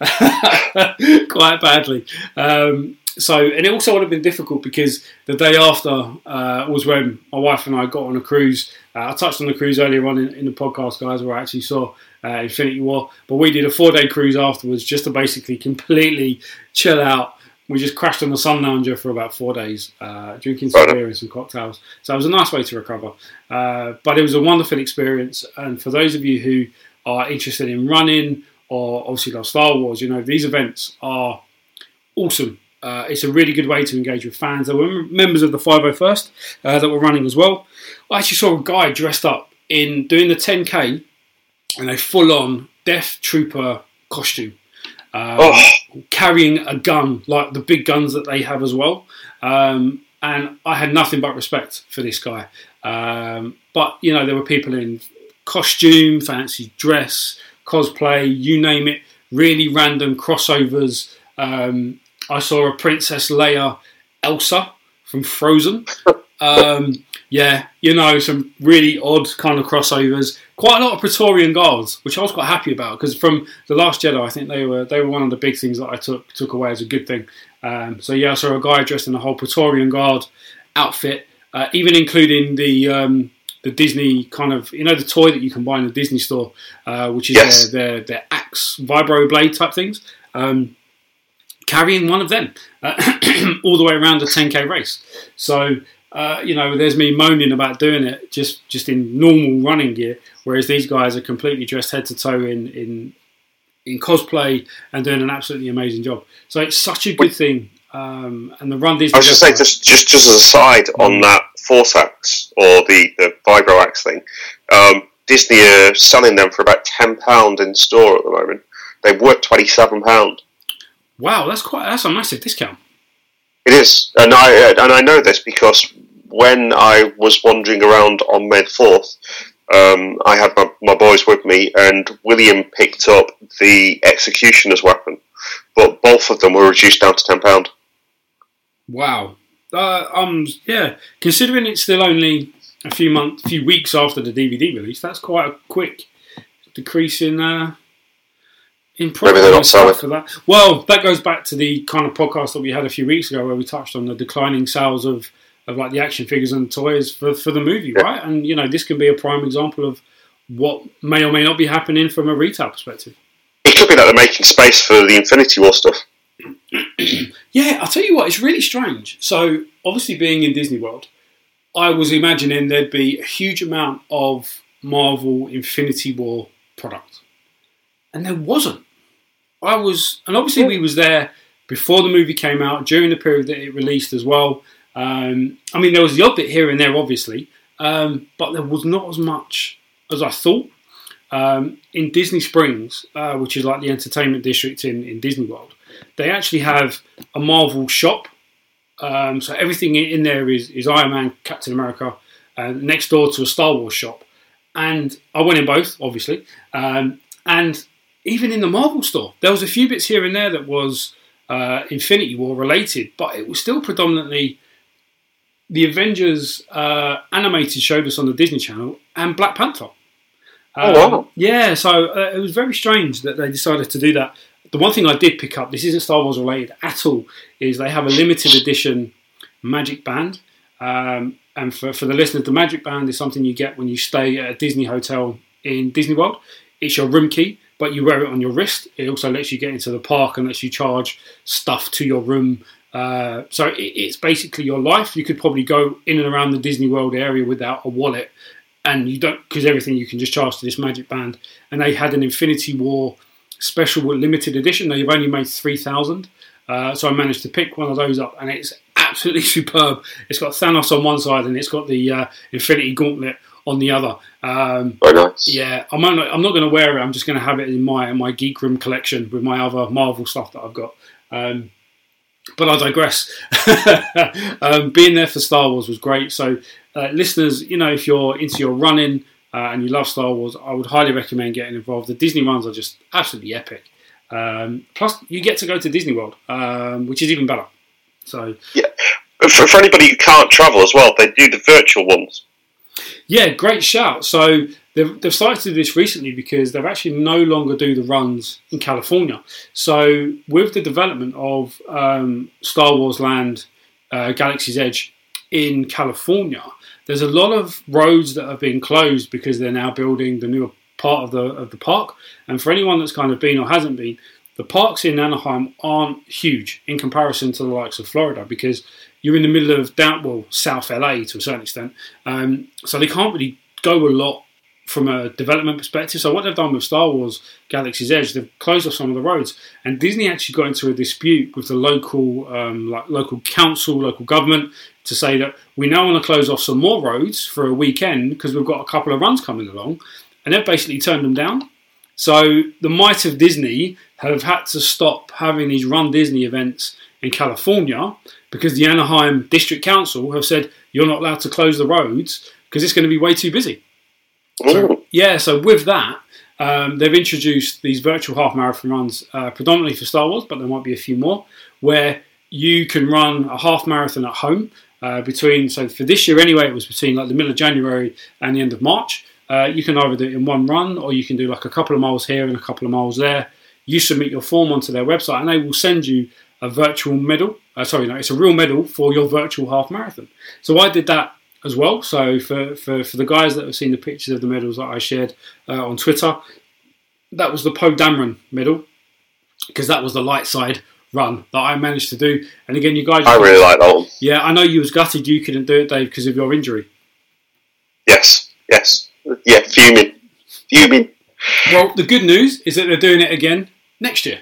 quite badly. Um, so, and it also would have been difficult because the day after uh, was when my wife and I got on a cruise. Uh, I touched on the cruise earlier on in, in the podcast, guys, where I actually saw uh, Infinity War. But we did a four day cruise afterwards just to basically completely chill out. We just crashed on the Sun Lounger for about four days, uh, drinking some beer and some cocktails. So it was a nice way to recover. Uh, but it was a wonderful experience. And for those of you who are interested in running or obviously love Star Wars, you know, these events are awesome. Uh, it's a really good way to engage with fans. There were members of the 501st uh, that were running as well. I actually saw a guy dressed up in doing the 10k in a full on Death Trooper costume. Um, Oh. carrying a gun like the big guns that they have as well. Um, and I had nothing but respect for this guy. Um, but you know, there were people in costume, fancy dress, cosplay, you name it. Really random crossovers. Um, I saw a Princess Leia Elsa from Frozen. Um, yeah, you know, some really odd kind of crossovers. Quite a lot of Praetorian guards, which I was quite happy about because from the Last Jedi, I think they were they were one of the big things that I took took away as a good thing. Um, so yeah, I saw a guy dressed in a whole Praetorian guard outfit, uh, even including the um, the Disney kind of you know the toy that you can buy in the Disney store, uh, which is Yes. their, their their axe vibro blade type things. Um, carrying one of them uh, all the way around a 10k race. So uh, you know, there's me moaning about doing it just just in normal running gear, whereas these guys are completely dressed head to toe in in in cosplay and doing an absolutely amazing job. So it's such a good thing. Um, and the run Disney. I was just saying, just just just as a side on that Force Axe or the the Vibro Axe thing, um, Disney are selling them for about ten pound in store at the moment. They're worth twenty seven pound. wow, that's quite that's a massive discount. It is, and I and I know this because when I was wandering around on May fourth, um, I had my, my boys with me, and William picked up the executioner's weapon, but both of them were reduced down to ten pound. Wow. Uh, um, yeah. Considering it's still only a few months, few weeks after the DVD release, that's quite a quick decrease in uh, Maybe they're not and stuff selling. for that. Well, that goes back to the kind of podcast that we had a few weeks ago where we touched on the declining sales of, of like the action figures and toys for, for the movie, Yeah. right? And you know, this can be a prime example of what may or may not be happening from a retail perspective. It could be that they're making space for the Infinity War stuff. Yeah, I'll tell you what, it's really strange. So, obviously, being in Disney World, I was imagining there'd be a huge amount of Marvel Infinity War product. And there wasn't. I was, and obviously we was there before the movie came out, during the period that it released as well. Um, I mean, there was the odd bit here and there, obviously, um, but there was not as much as I thought. Um, in Disney Springs, uh, which is like the entertainment district in, in Disney World, they actually have a Marvel shop. Um, so everything in there is, is Iron Man, Captain America, uh, next door to a Star Wars shop. And I went in both, obviously. Um, and even in the Marvel store, there was a few bits here and there that was uh, Infinity War related, but it was still predominantly the Avengers uh, animated showed us on the Disney Channel and Black Panther. Um, Oh, wow. Yeah, so uh, it was very strange that they decided to do that. The one thing I did pick up, this isn't Star Wars related at all, is they have a limited edition Magic Band. Um, and for, for the listeners, the Magic Band is something you get when you stay at a Disney hotel in Disney World. It's your room key, but you wear it on your wrist. It also lets you get into the park and lets you charge stuff to your room. Uh, so it, it's basically your life. You could probably go in and around the Disney World area without a wallet, and you don't because everything you can just charge to this Magic Band. And they had an Infinity War special limited edition. They've only made three thousand, uh, so I managed to pick one of those up, and it's absolutely superb. It's got Thanos on one side, and it's got the uh, Infinity Gauntlet on the other. Um, Very nice. yeah, I'm not, I'm not going to wear it. I'm just going to have it in my my geek room collection with my other Marvel stuff that I've got. Um, but I digress. um, being there for Star Wars was great. So, uh, listeners, you know, if you're into your running uh, and you love Star Wars, I would highly recommend getting involved. The Disney runs are just absolutely epic. Um, plus, you get to go to Disney World, um, which is even better. So, For, for anybody who can't travel as well, they do the virtual ones. Yeah, great shout. So they've, they've started to do this recently because they've actually no longer do the runs in California. So with the development of um, Star Wars Land, uh, Galaxy's Edge in California, there's a lot of roads that have been closed because they're now building the newer part of the of the park. And for anyone that's kind of been or hasn't been, the parks in Anaheim aren't huge in comparison to the likes of Florida because you're in the middle of down well South LA to a certain extent, um, so they can't really go a lot from a development perspective. So what they've done with Star Wars Galaxy's Edge, they've closed off some of the roads, and Disney actually got into a dispute with the local um, like local council, local government to say that we now want to close off some more roads for a weekend because we've got a couple of runs coming along, and they've basically turned them down. So the might of Disney have had to stop having these Run Disney events in California because the Anaheim District Council have said you're not allowed to close the roads because it's going to be way too busy. Ooh. Yeah, so with that, um, they've introduced these virtual half marathon runs, uh, predominantly for Star Wars, but there might be a few more, where you can run a half marathon at home uh, between. So for this year, anyway, it was between like the middle of January and the end of March. Uh, you can either do it in one run, or you can do like a couple of miles here and a couple of miles there. You submit your form onto their website, and they will send you a virtual medal. Uh, sorry, no, it's a real medal for your virtual half marathon. So I did that as well. So for, for, for the guys that have seen the pictures of the medals that I shared uh, on Twitter, that was the Poe Dameron medal because that was the light side run that I managed to do. And again, you guys, I really like that one. yeah, I know you was gutted you couldn't do it, Dave, because of your injury. Yes, yes. Yeah, fuming. Fuming. Well, the good news is that they're doing it again next year.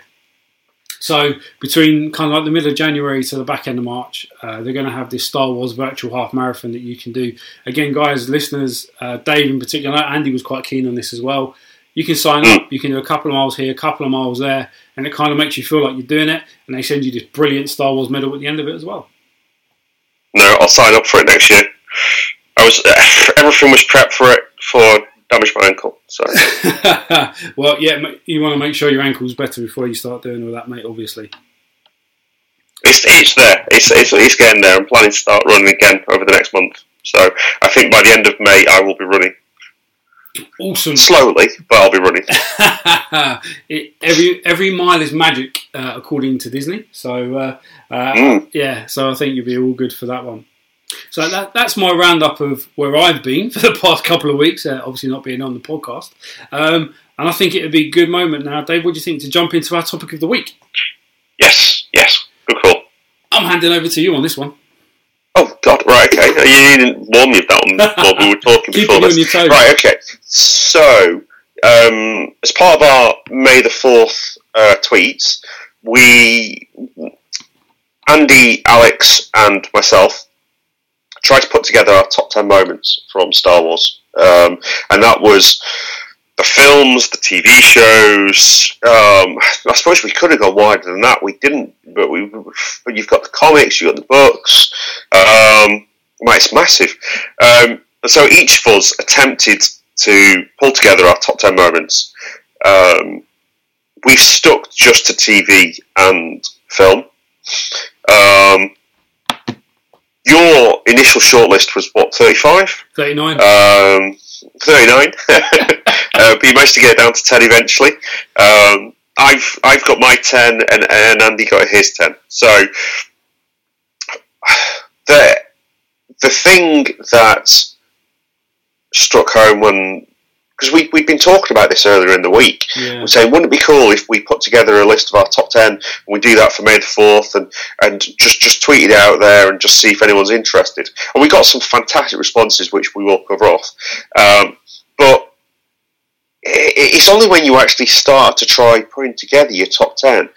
So between kind of like the middle of January to the back end of March, uh, they're going to have this Star Wars virtual half marathon that you can do. Again, guys, listeners, uh, Dave in particular, Andy was quite keen on this as well. You can sign up. You can do a couple of miles here, a couple of miles there, and it kind of makes you feel like you're doing it. And they send you this brilliant Star Wars medal at the end of it as well. No, I'll sign up for it next year. I was everything was prepped for it for damage my ankle. So well, yeah, you want to make sure your ankle's better before you start doing all that, mate. Obviously. it's it's there. It's, it's it's getting there. I'm planning to start running again over the next month. So I think by the end of May I will be running Awesome. slowly, but I'll be running. it, every every mile is magic, uh, according to Disney. So uh, uh, Mm. yeah, so I think you'll be all good for that one. So that, that's my roundup of where I've been for the past couple of weeks. Uh, obviously, not being on the podcast, um, and I think it would be a good moment now, Dave. What do you think to jump into our topic of the week? Yes, yes, good call. I'm handing over to you on this one. Oh God, right, okay. You didn't warn me of that one while we were talking Keeping before this. Right, okay. So um, as part of our May the Fourth uh, tweets, we Andy, Alex, and myself tried to put together our top ten moments from Star Wars, um, and that was the films, the TV shows. Um, I suppose we could have gone wider than that. We didn't, but we. But you've got the comics, you've got the books. Um, it's massive. Um, so each of us attempted to pull together our top ten moments. Um, we stuck just to TV and film. Um, your initial shortlist was what, 35? 39. Um, 39. uh, but you managed to get it down to 10 eventually. Um, I've I've got my 10 and, and Andy got his 10. So the the thing that struck home when because we, we'd been talking about this earlier in the week. Yeah. We're saying, wouldn't it be cool if we put together a list of our top 10 and we do that for May the 4th and, and just, just tweet it out there and just see if anyone's interested? And we got some fantastic responses, which we will cover off. Um, but it's only when you actually start to try putting together your top 10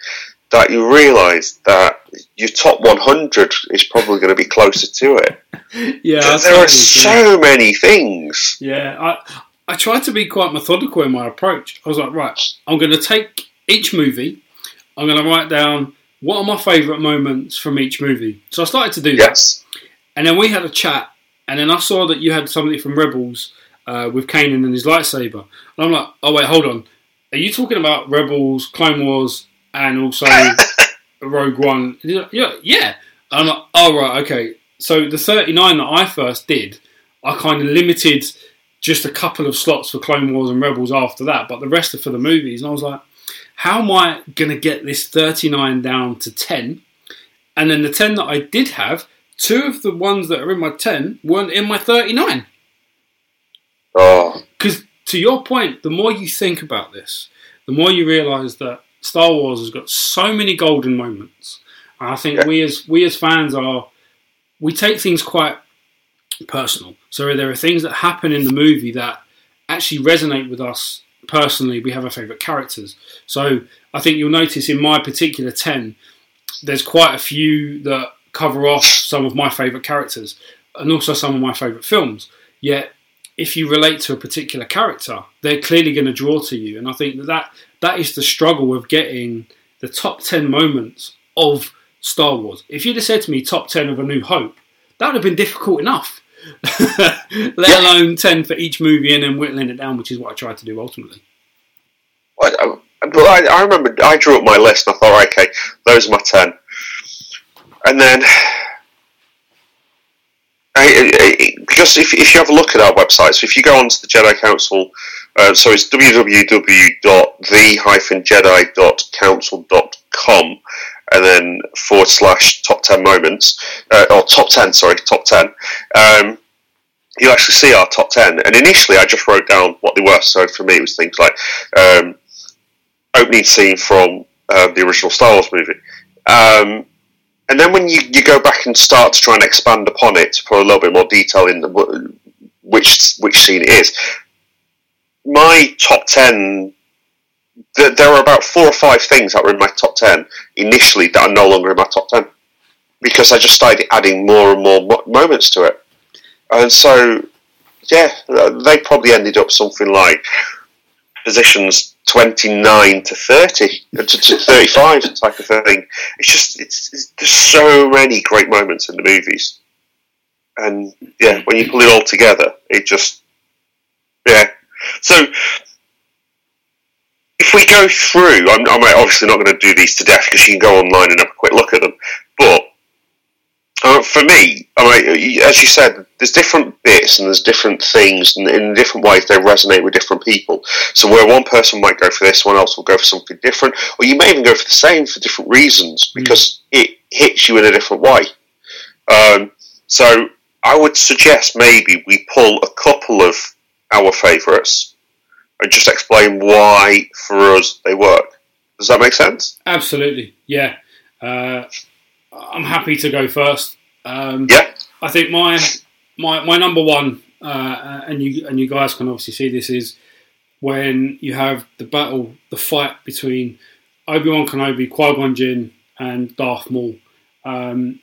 that you realise that your top 100 is probably going to be closer to it. Yeah, there are so many things. Yeah, I I tried to be quite methodical in my approach. I was like, right, I'm going to take each movie. I'm going to write down what are my favourite moments from each movie. So I started to do that, Yes. and then we had a chat, and then I saw that you had something from Rebels uh, with Kanan and his lightsaber, and I'm like, oh wait, hold on, are you talking about Rebels, Clone Wars, and also Rogue One? Yeah, yeah. And I'm like, oh right, okay. So the 39 that I first did, I kind of limited just a couple of slots for Clone Wars and Rebels after that, but the rest are for the movies. And I was like, how am I going to get this 39 down to 10? And then the 10 that I did have, two of the ones that are in my 10 weren't in my 39. Oh, Because to your point, the more you think about this, the more you realise that Star Wars has got so many golden moments. And I think Yeah. we as we as fans are we take things quite personal. So there are things that happen in the movie that actually resonate with us personally. We have our favourite characters. So I think you'll notice in my particular ten, there's quite a few that cover off some of my favourite characters and also some of my favourite films. Yet if you relate to a particular character, they're clearly going to draw to you. And I think that, that that is the struggle of getting the top 10 moments of Star Wars. If you'd have said to me top 10 of A New Hope, that would have been difficult enough. Let alone 10 for each movie and then whittling it down, which is what I tried to do ultimately. Well, I, well, I, I remember I drew up my list and I thought, okay, those are my 10. And then, I- because if, if you have a look at our website, so if you go onto the Jedi Council, uh, so it's www.the-jedi.council.com and then forward slash top 10 moments, uh, or top 10, sorry, top 10. Um, you actually see our top 10. And initially, I just wrote down what they were. So for me, it was things like um, opening scene from uh, the original Star Wars movie. Um, and then when you, you go back and start to try and expand upon it for a little bit more detail in the, which which scene it is, my top 10 th- there are about four or five things that were in my top 10 initially that are no longer in my top 10 because I just started adding more and more mo- moments to it. And so, yeah, they probably ended up something like positions 29 to 30, uh, to, to 35 type of thing. It's just, it's, it's, there's so many great moments in the movies. And yeah, when you pull it all together, it just, yeah. So, if we go through, I'm, I'm obviously not going to do these to death because you can go online and have a quick look at them. But uh, for me, I mean, as you said, there's different bits and there's different things, and in different ways they resonate with different people. So where one person might go for this, one else will go for something different, or you may even go for the same for different reasons because it hits you in a different way. Um, so I would suggest maybe we pull a couple of our favourites and just explain why for us they work. Does that make sense? Absolutely, yeah. Uh, I'm happy to go first. Um, Yeah. I think my my my number one, uh, and you and you guys can obviously see this is when you have the battle, the fight between Obi Wan Kenobi, Qui Gon Jinn, and Darth Maul. Um,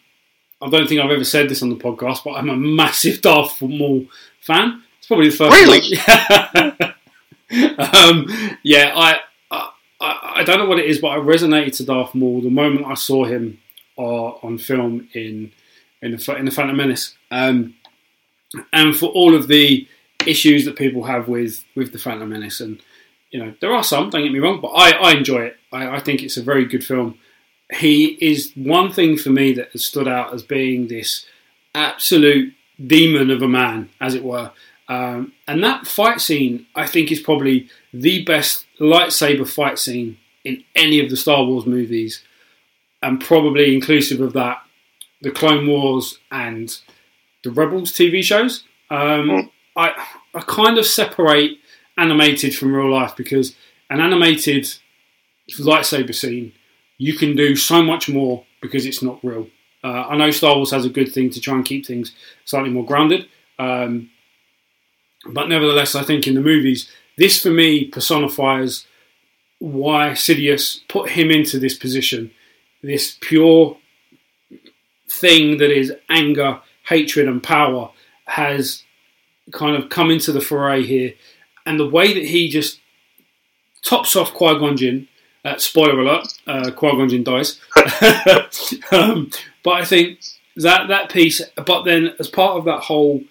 I don't think I've ever said this on the podcast, but I'm a massive Darth Maul fan. It's probably the first. Really? um, yeah, I, I I don't know what it is, but I resonated to Darth Maul the moment I saw him uh, on film in in the in the Phantom Menace, um, and for all of the issues that people have with with the Phantom Menace, and you know there are some. Don't get me wrong, but I, I enjoy it. I, I think it's a very good film. He is one thing for me that has stood out as being this absolute demon of a man, as it were. Um, and that fight scene, I think, is probably the best lightsaber fight scene in any of the Star Wars movies, and probably inclusive of that, the Clone Wars and the Rebels TV shows. Um, I I kind of separate animated from real life because an animated lightsaber scene you can do so much more because it's not real. Uh, I know Star Wars has a good thing to try and keep things slightly more grounded, um, but nevertheless, I think in the movies, this for me personifies why Sidious put him into this position, this pure thing that is anger, hatred, and power has kind of come into the foray here, and the way that he just tops off Qui Gon Jinn. Uh, spoiler alert: uh, Qui Gon Jinn dies. um, but I think that that piece. But then, as part of that whole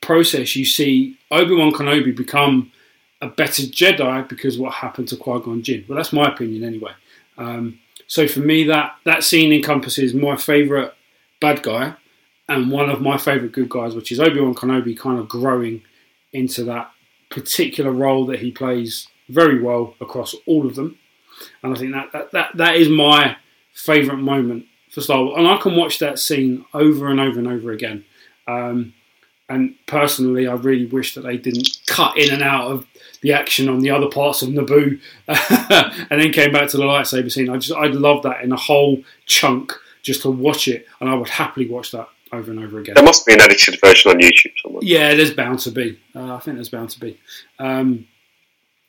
process, you see Obi Wan Kenobi become a better Jedi because what happened to Qui Gon Jinn. Well, that's my opinion anyway. Um, so for me, that that scene encompasses my favourite bad guy and one of my favourite good guys, which is Obi Wan Kenobi, kind of growing into that particular role that he plays very well across all of them. And I think that that, that, that is my favourite moment for Star Wars. And I can watch that scene over and over and over again. Um, and personally, I really wish that they didn't cut in and out of the action on the other parts of Naboo, and then came back to the lightsaber scene. I just, I'd love that in a whole chunk just to watch it, and I would happily watch that over and over again. There must be an edited version on YouTube somewhere. Yeah, there's bound to be. Uh, I think there's bound to be. Um,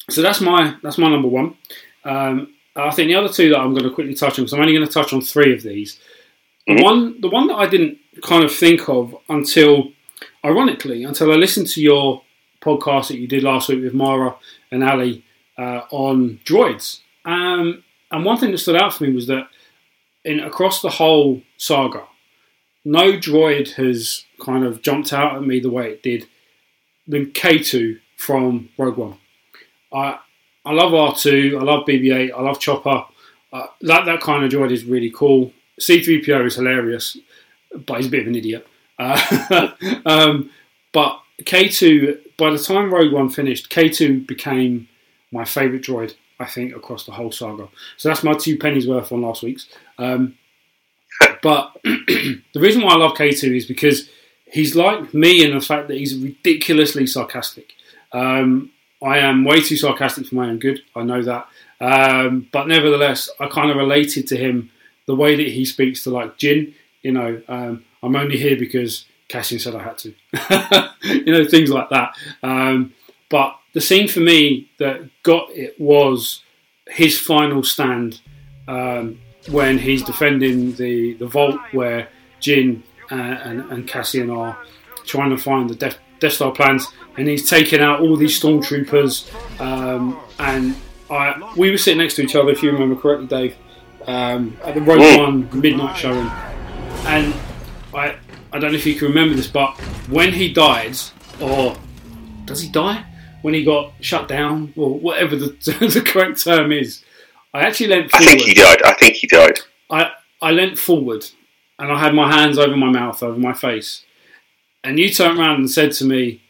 so that's my that's my number one. Um, I think the other two that I'm going to quickly touch on, because I'm only going to touch on three of these. Mm-hmm. The one, the one that I didn't kind of think of until, ironically, until I listened to your podcast that you did last week with Mara and Ali uh, on droids. Um, and one thing that stood out for me was that in across the whole saga, no droid has kind of jumped out at me the way it did with K2 from Rogue One. I I love R2, I love BB-8, I love Chopper. Uh, that that kind of droid is really cool. C3PO is hilarious, but he's a bit of an idiot. Uh, um, but K2, by the time Rogue One finished, K2 became my favourite droid, I think, across the whole saga. So that's my two pennies worth on last week's. Um, but the reason why I love K2 is because he's like me in the fact that he's ridiculously sarcastic. Um, I am way too sarcastic for my own good. I know that. Um, but nevertheless, I kind of related to him the way that he speaks to like Jin. You know, um, I'm only here because Cassian said I had to. you know, things like that. Um, but the scene for me that got it was his final stand um, when he's defending the, the vault where Jin uh, and, and Cassian are trying to find the Death, Death Star plans, and he's taking out all these stormtroopers. Um, and I, we were sitting next to each other, if you remember correctly, Dave, um, at the Rogue One midnight showing. And I, I don't know if you can remember this, but when he died, or does he die? When he got shut down, or whatever the, the correct term is, I actually leant Forward. I think he died. I think he died. I, I leant forward and I had my hands over my mouth, over my face. And you turned around and said to me,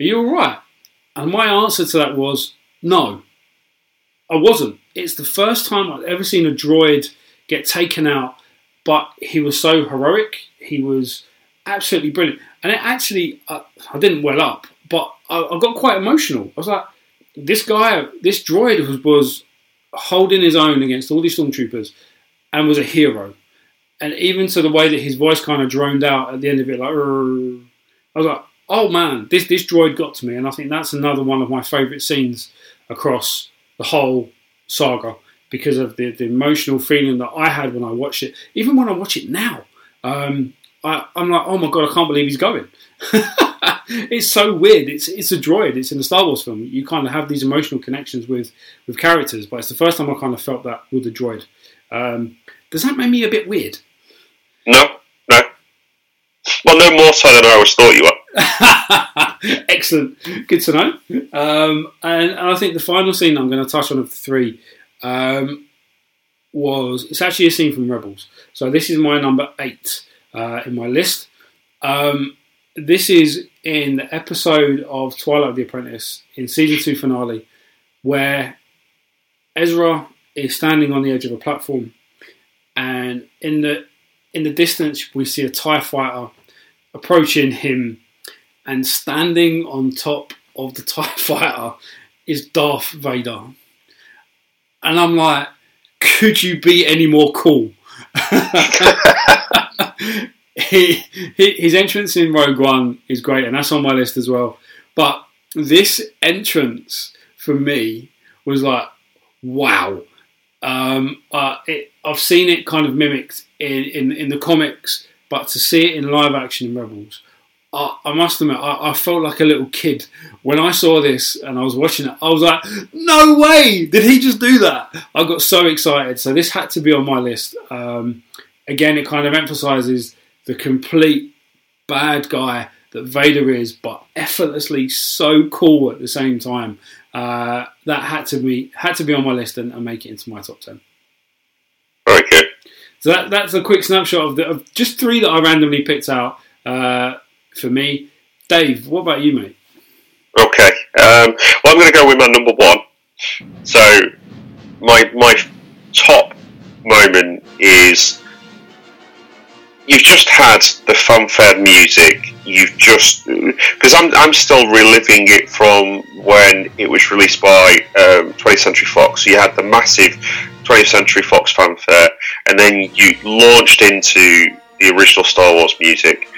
Are you alright? And my answer to that was, No, I wasn't. It's the first time I've ever seen a droid get taken out, but he was so heroic. He was absolutely brilliant. And it actually, uh, I didn't well up, but I, I got quite emotional. I was like, this guy, this droid was, was holding his own against all these stormtroopers and was a hero. And even to the way that his voice kind of droned out at the end of it, like, I was like, oh man, this, this droid got to me. And I think that's another one of my favourite scenes across the whole saga because of the, the emotional feeling that I had when I watched it. Even when I watch it now, um, I, am like, oh my god, I can't believe he's going. it's so weird. It's it's a droid. It's in a Star Wars film. You kind of have these emotional connections with with characters, but it's the first time I kind of felt that with the droid. Um, does that make me a bit weird? No, no. Well, no more so than I always thought you were. Excellent. Good to know. Um, and, and, I think the final scene I'm going to touch on of the three um, was it's actually a scene from Rebels. So this is my number eight uh, in my list. Um, this is in the episode of Twilight of the Apprentice in season two finale, where Ezra is standing on the edge of a platform, and in the in the distance we see a Tie fighter approaching him, and standing on top of the Tie fighter is Darth Vader, and I'm like, could you be any more cool? he, his entrance in Rogue One is great, and that's on my list as well. But this entrance for me was like, wow. Um, uh, it, I've seen it kind of mimicked in, in, in, the comics, but to see it in live action in Rebels, I, I must admit, I, I, felt like a little kid when I saw this and I was watching it. I was like, no way! Did he just do that? I got so excited. So this had to be on my list. Um, again, it kind of emphasizes the complete bad guy that Vader is, but effortlessly so cool at the same time. Uh, that had to be had to be on my list and, and, make it into my top ten. Good. So that, that's a quick snapshot of, the, of just three that I randomly picked out uh, for me. Dave, what about you, mate? Okay. Um, well, I'm going to go with my number one. So my my top moment is you've just had the fanfare music. You've just because I'm I'm still reliving it from when it was released by um, 20th Century Fox. So you had the massive 20th Century Fox fanfare, and then you launched into the original Star Wars music,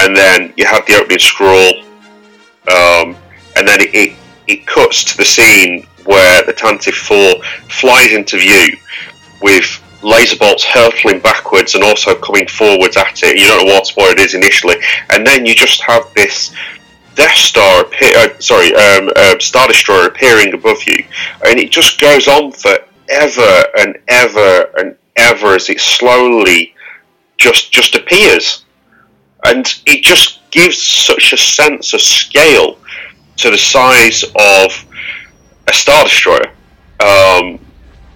and then you have the opening scroll, um, and then it, it it cuts to the scene where the Tantive Four flies into view with laser bolts hurtling backwards and also coming forwards at it. You don't know what, what it is initially, and then you just have this Death Star appear, uh, sorry, um, uh, Star Destroyer appearing above you, and it just goes on for ever and ever and ever as it slowly just just appears, and it just gives such a sense of scale to the size of a Star Destroyer. Um,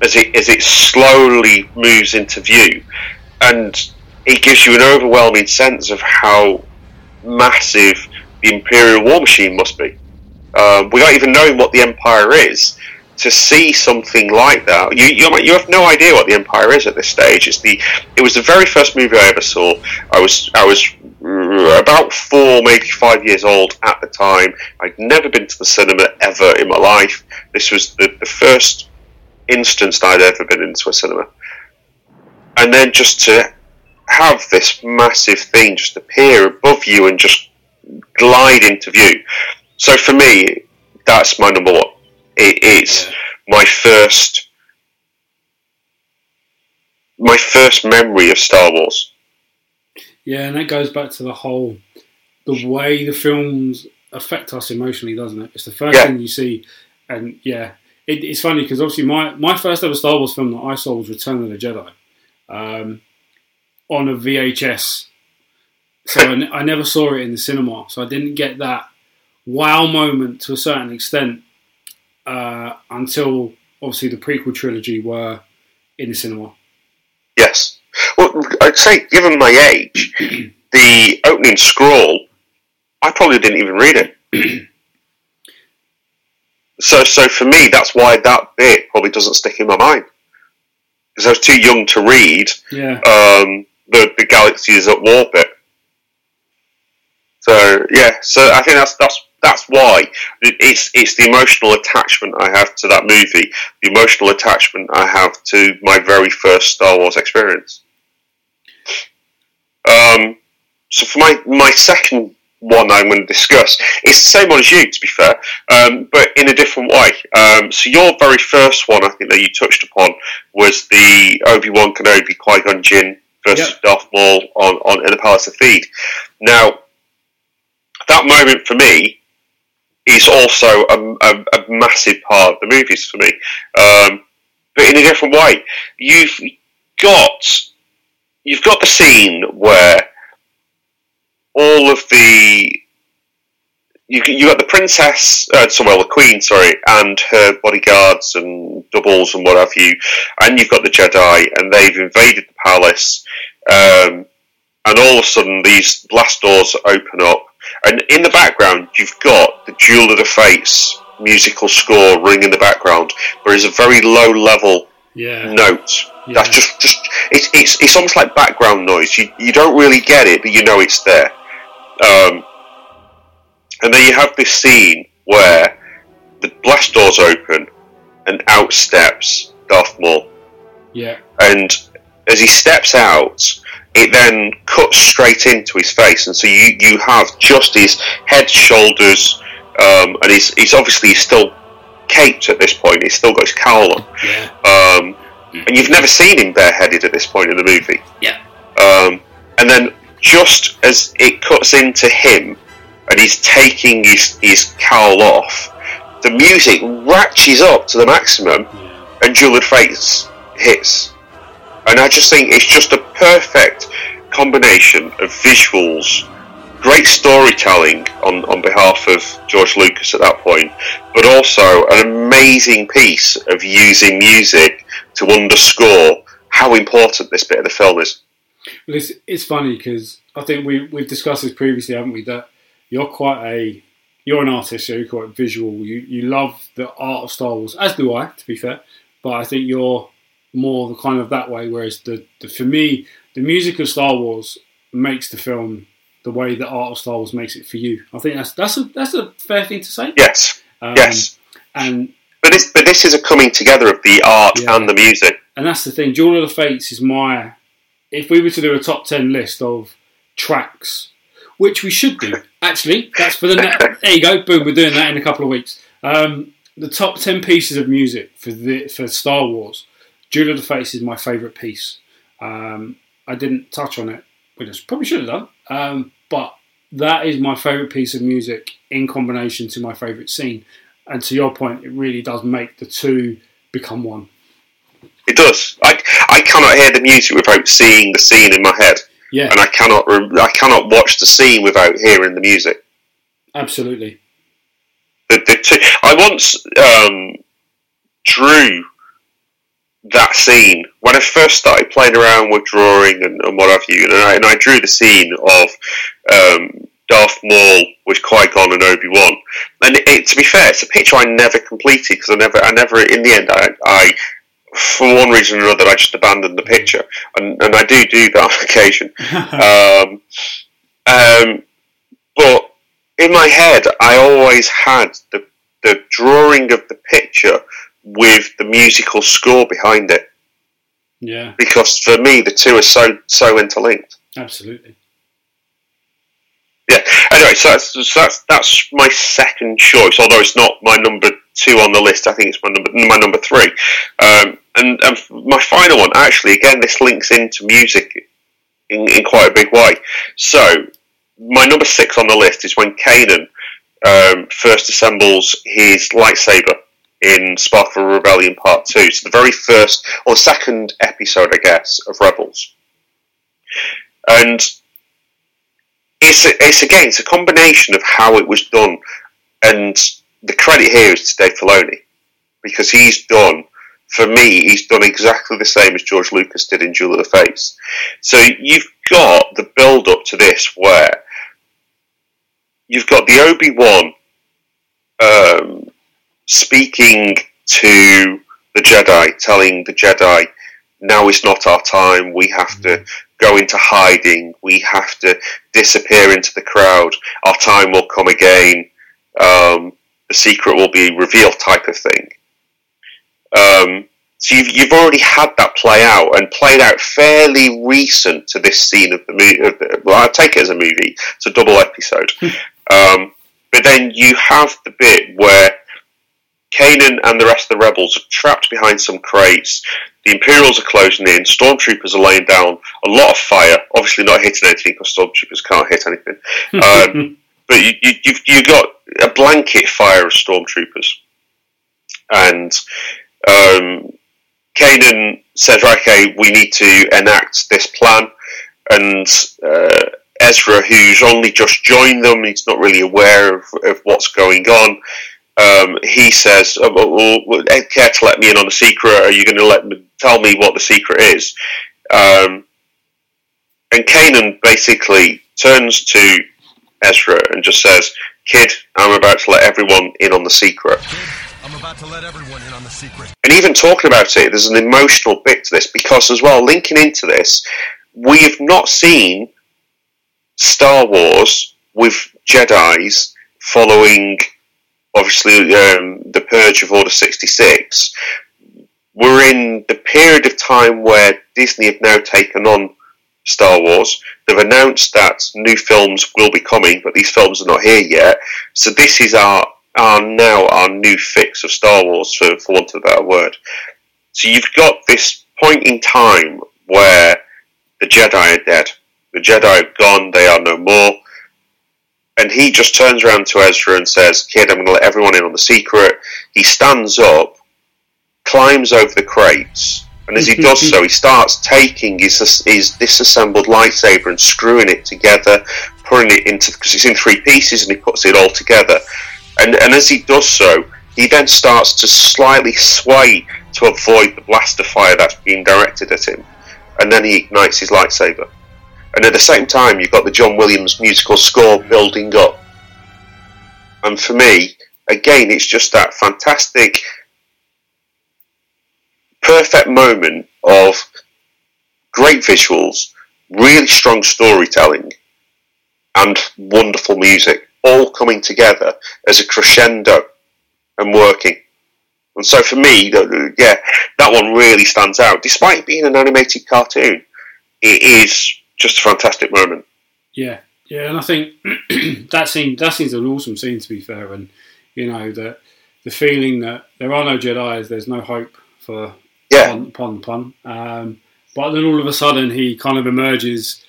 as it as it slowly moves into view, and it gives you an overwhelming sense of how massive the Imperial war machine must be. Um, without even knowing what the Empire is, to see something like that, you, you you have no idea what the Empire is at this stage. It's the it was the very first movie I ever saw. I was I was about four, maybe five years old at the time. I'd never been to the cinema ever in my life. This was the, the first instance I'd ever been into a cinema. And then just to have this massive thing just appear above you and just glide into view. So for me, that's my number one. It's yeah. my first my first memory of Star Wars. Yeah, and that goes back to the whole the way the films affect us emotionally, doesn't it? It's the first yeah. thing you see, and yeah, it, it's funny because obviously my, my first ever Star Wars film that I saw was Return of the Jedi um, on a VHS. So I, I never saw it in the cinema, so I didn't get that wow moment to a certain extent uh, until obviously the prequel trilogy were in the cinema. Yes. Well, I'd say, given my age, the opening scroll, I probably didn't even read it. So, so for me, that's why that bit probably doesn't stick in my mind because I was too young to read. Yeah. Um, the the galaxies at war bit. So yeah, so I think that's that's that's why it's it's the emotional attachment I have to that movie, the emotional attachment I have to my very first Star Wars experience. Um, so for my my second one I'm going to discuss. It's the same one as you, to be fair, um, but in a different way. Um, so your very first one, I think that you touched upon, was the Obi Wan Kenobi Qui Gon Jinn versus yep. Darth Maul on, on in the Palace of Theed. Now, that moment for me is also a, a, a massive part of the movies for me, um, but in a different way. You've got you've got the scene where all of the you you got the princess, uh, so well the queen, sorry, and her bodyguards and doubles and what have you, and you've got the Jedi, and they've invaded the palace, um, and all of a sudden these blast doors open up, and in the background you've got the Duel of the Fates musical score running in the background. There is a very low level yeah. note. Yeah. That's just just it's, it's it's almost like background noise. You you don't really get it, but you know it's there. Um, and then you have this scene where the blast doors open and out steps Darth Maul. Yeah. And as he steps out, it then cuts straight into his face, and so you, you have just his head, shoulders, um, and he's, he's obviously still caped at this point. He's still got his cowl on. Yeah. Um, and you've never seen him bareheaded at this point in the movie. Yeah. Um, and then just as it cuts into him and he's taking his, his cowl off, the music ratchets up to the maximum and Duel Fates hits. And I just think it's just a perfect combination of visuals, great storytelling on, on behalf of George Lucas at that point, but also an amazing piece of using music to underscore how important this bit of the film is. Well, it's, it's funny because I think we we've discussed this previously, haven't we? That you're quite a you're an artist, so you're quite visual. You you love the art of Star Wars, as do I, to be fair. But I think you're more the kind of that way. Whereas the, the for me, the music of Star Wars makes the film the way the art of Star Wars makes it for you. I think that's that's a that's a fair thing to say. Yes. Um, yes. And but this but this is a coming together of the art yeah. and the music. And that's the thing. Duel of the Fates is my if we were to do a top 10 list of tracks, which we should do, actually, that's for the next. There you go, boom, we're doing that in a couple of weeks. Um, the top 10 pieces of music for the, for Star Wars, Duel of the Fates is my favourite piece. Um, I didn't touch on it, which I probably should have done, um, but that is my favourite piece of music in combination to my favourite scene. And to your point, it really does make the two become one. It does. I, I cannot hear the music without seeing the scene in my head. Yeah. And I cannot I cannot watch the scene without hearing the music. Absolutely. The, the two, I once um, drew that scene when I first started playing around with drawing and, and what have you, and I, and I drew the scene of um, Darth Maul with Qui Gon and Obi Wan. And it, to be fair, it's a picture I never completed because I never, I never, in the end, I, I for one reason or another, I just abandoned the picture, and, and I do do that on occasion. um, um, but in my head, I always had the the drawing of the picture with the musical score behind it. Yeah. Because for me, the two are so so interlinked. Absolutely. Yeah. Anyway, so that's so that's that's my second choice. Although it's not my number two on the list, I think it's my number my number three. Um, and, and my final one, actually, again, this links into music in, in quite a big way. So my number six on the list is when Kanan um, first assembles his lightsaber in Spark of Rebellion Part Two. So the very first or second episode, I guess, of Rebels. And it's it's again it's a combination of how it was done, and the credit here is to Dave Filoni because he's done for me he's done exactly the same as George Lucas did in Duel of the Fates. So you've got the build up to this where you've got the Obi Wan um, speaking to the Jedi, telling the Jedi, "Now is not our time. We have to go into hiding. We have to disappear into the crowd. Our time will come again. Um, the secret will be revealed." Type of thing. Um, So you've, you've already had that play out and played out fairly recent to this scene of the movie. Well, I take it as a movie. It's a double episode. um, but then you have the bit where Kanan and the rest of the rebels are trapped behind some crates. The Imperials are closing in. Stormtroopers are laying down a lot of fire. Obviously, not hitting anything because Stormtroopers can't hit anything. Um, but you, you, you've, you've got a blanket fire of Stormtroopers. And um, Kanan says, right, okay, we need to enact this plan. And uh, Ezra, who's only just joined them, he's not really aware of, of what's going on. Um, he says, oh, well, care to let me in on the secret? Are you going to let me tell me what the secret is? Um, and Kanan basically turns to Ezra and just says, Kid, I'm about to let everyone in on the secret. I'm about to let everyone in on the secret. And even talking about it, there's an emotional bit to this because, as well, linking into this, we have not seen Star Wars with Jedi's following, obviously, um, the purge of Order 66. We're in the period of time where Disney have now taken on Star Wars. They've announced that new films will be coming, but these films are not here yet. So this is our are now our new fix of Star Wars, for, for want of a better word. So you've got this point in time where the Jedi are dead. The Jedi are gone, they are no more. And he just turns around to Ezra and says, Kid, I'm going to let everyone in on the secret. He stands up, climbs over the crates, and as he does so, he starts taking his, his disassembled lightsaber and screwing it together, putting it into, because it's in three pieces, and he puts it all together. And, and as he does so, he then starts to slightly sway to avoid the blaster fire that's being directed at him. And then he ignites his lightsaber. And at the same time, you've got the John Williams musical score building up. And for me, again, it's just that fantastic, perfect moment of great visuals, really strong storytelling, and wonderful music all coming together as a crescendo and working. And so for me, yeah, that one really stands out. Despite being an animated cartoon, it is just a fantastic moment. Yeah, yeah, and I think that scene that scene's an awesome scene to be fair, and you know the the feeling that there are no Jedi's, there's no hope for yeah. pun pun pun. Um, but then all of a sudden he kind of emerges,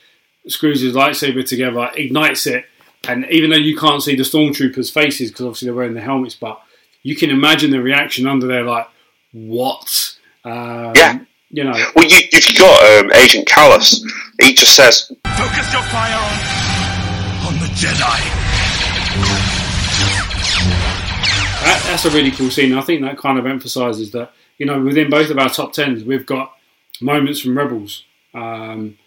screws his lightsaber together, ignites it, and even though you can't see the stormtroopers' faces because obviously they're wearing the helmets, but you can imagine the reaction under there, like what? Um, Yeah. You know, Well, you, you've got um, Agent Kallus. He just says, Focus your fire on, on the Jedi. that, that's a really cool scene. I think that kind of emphasises that you know within both of our top tens, we've got moments from Rebels, um,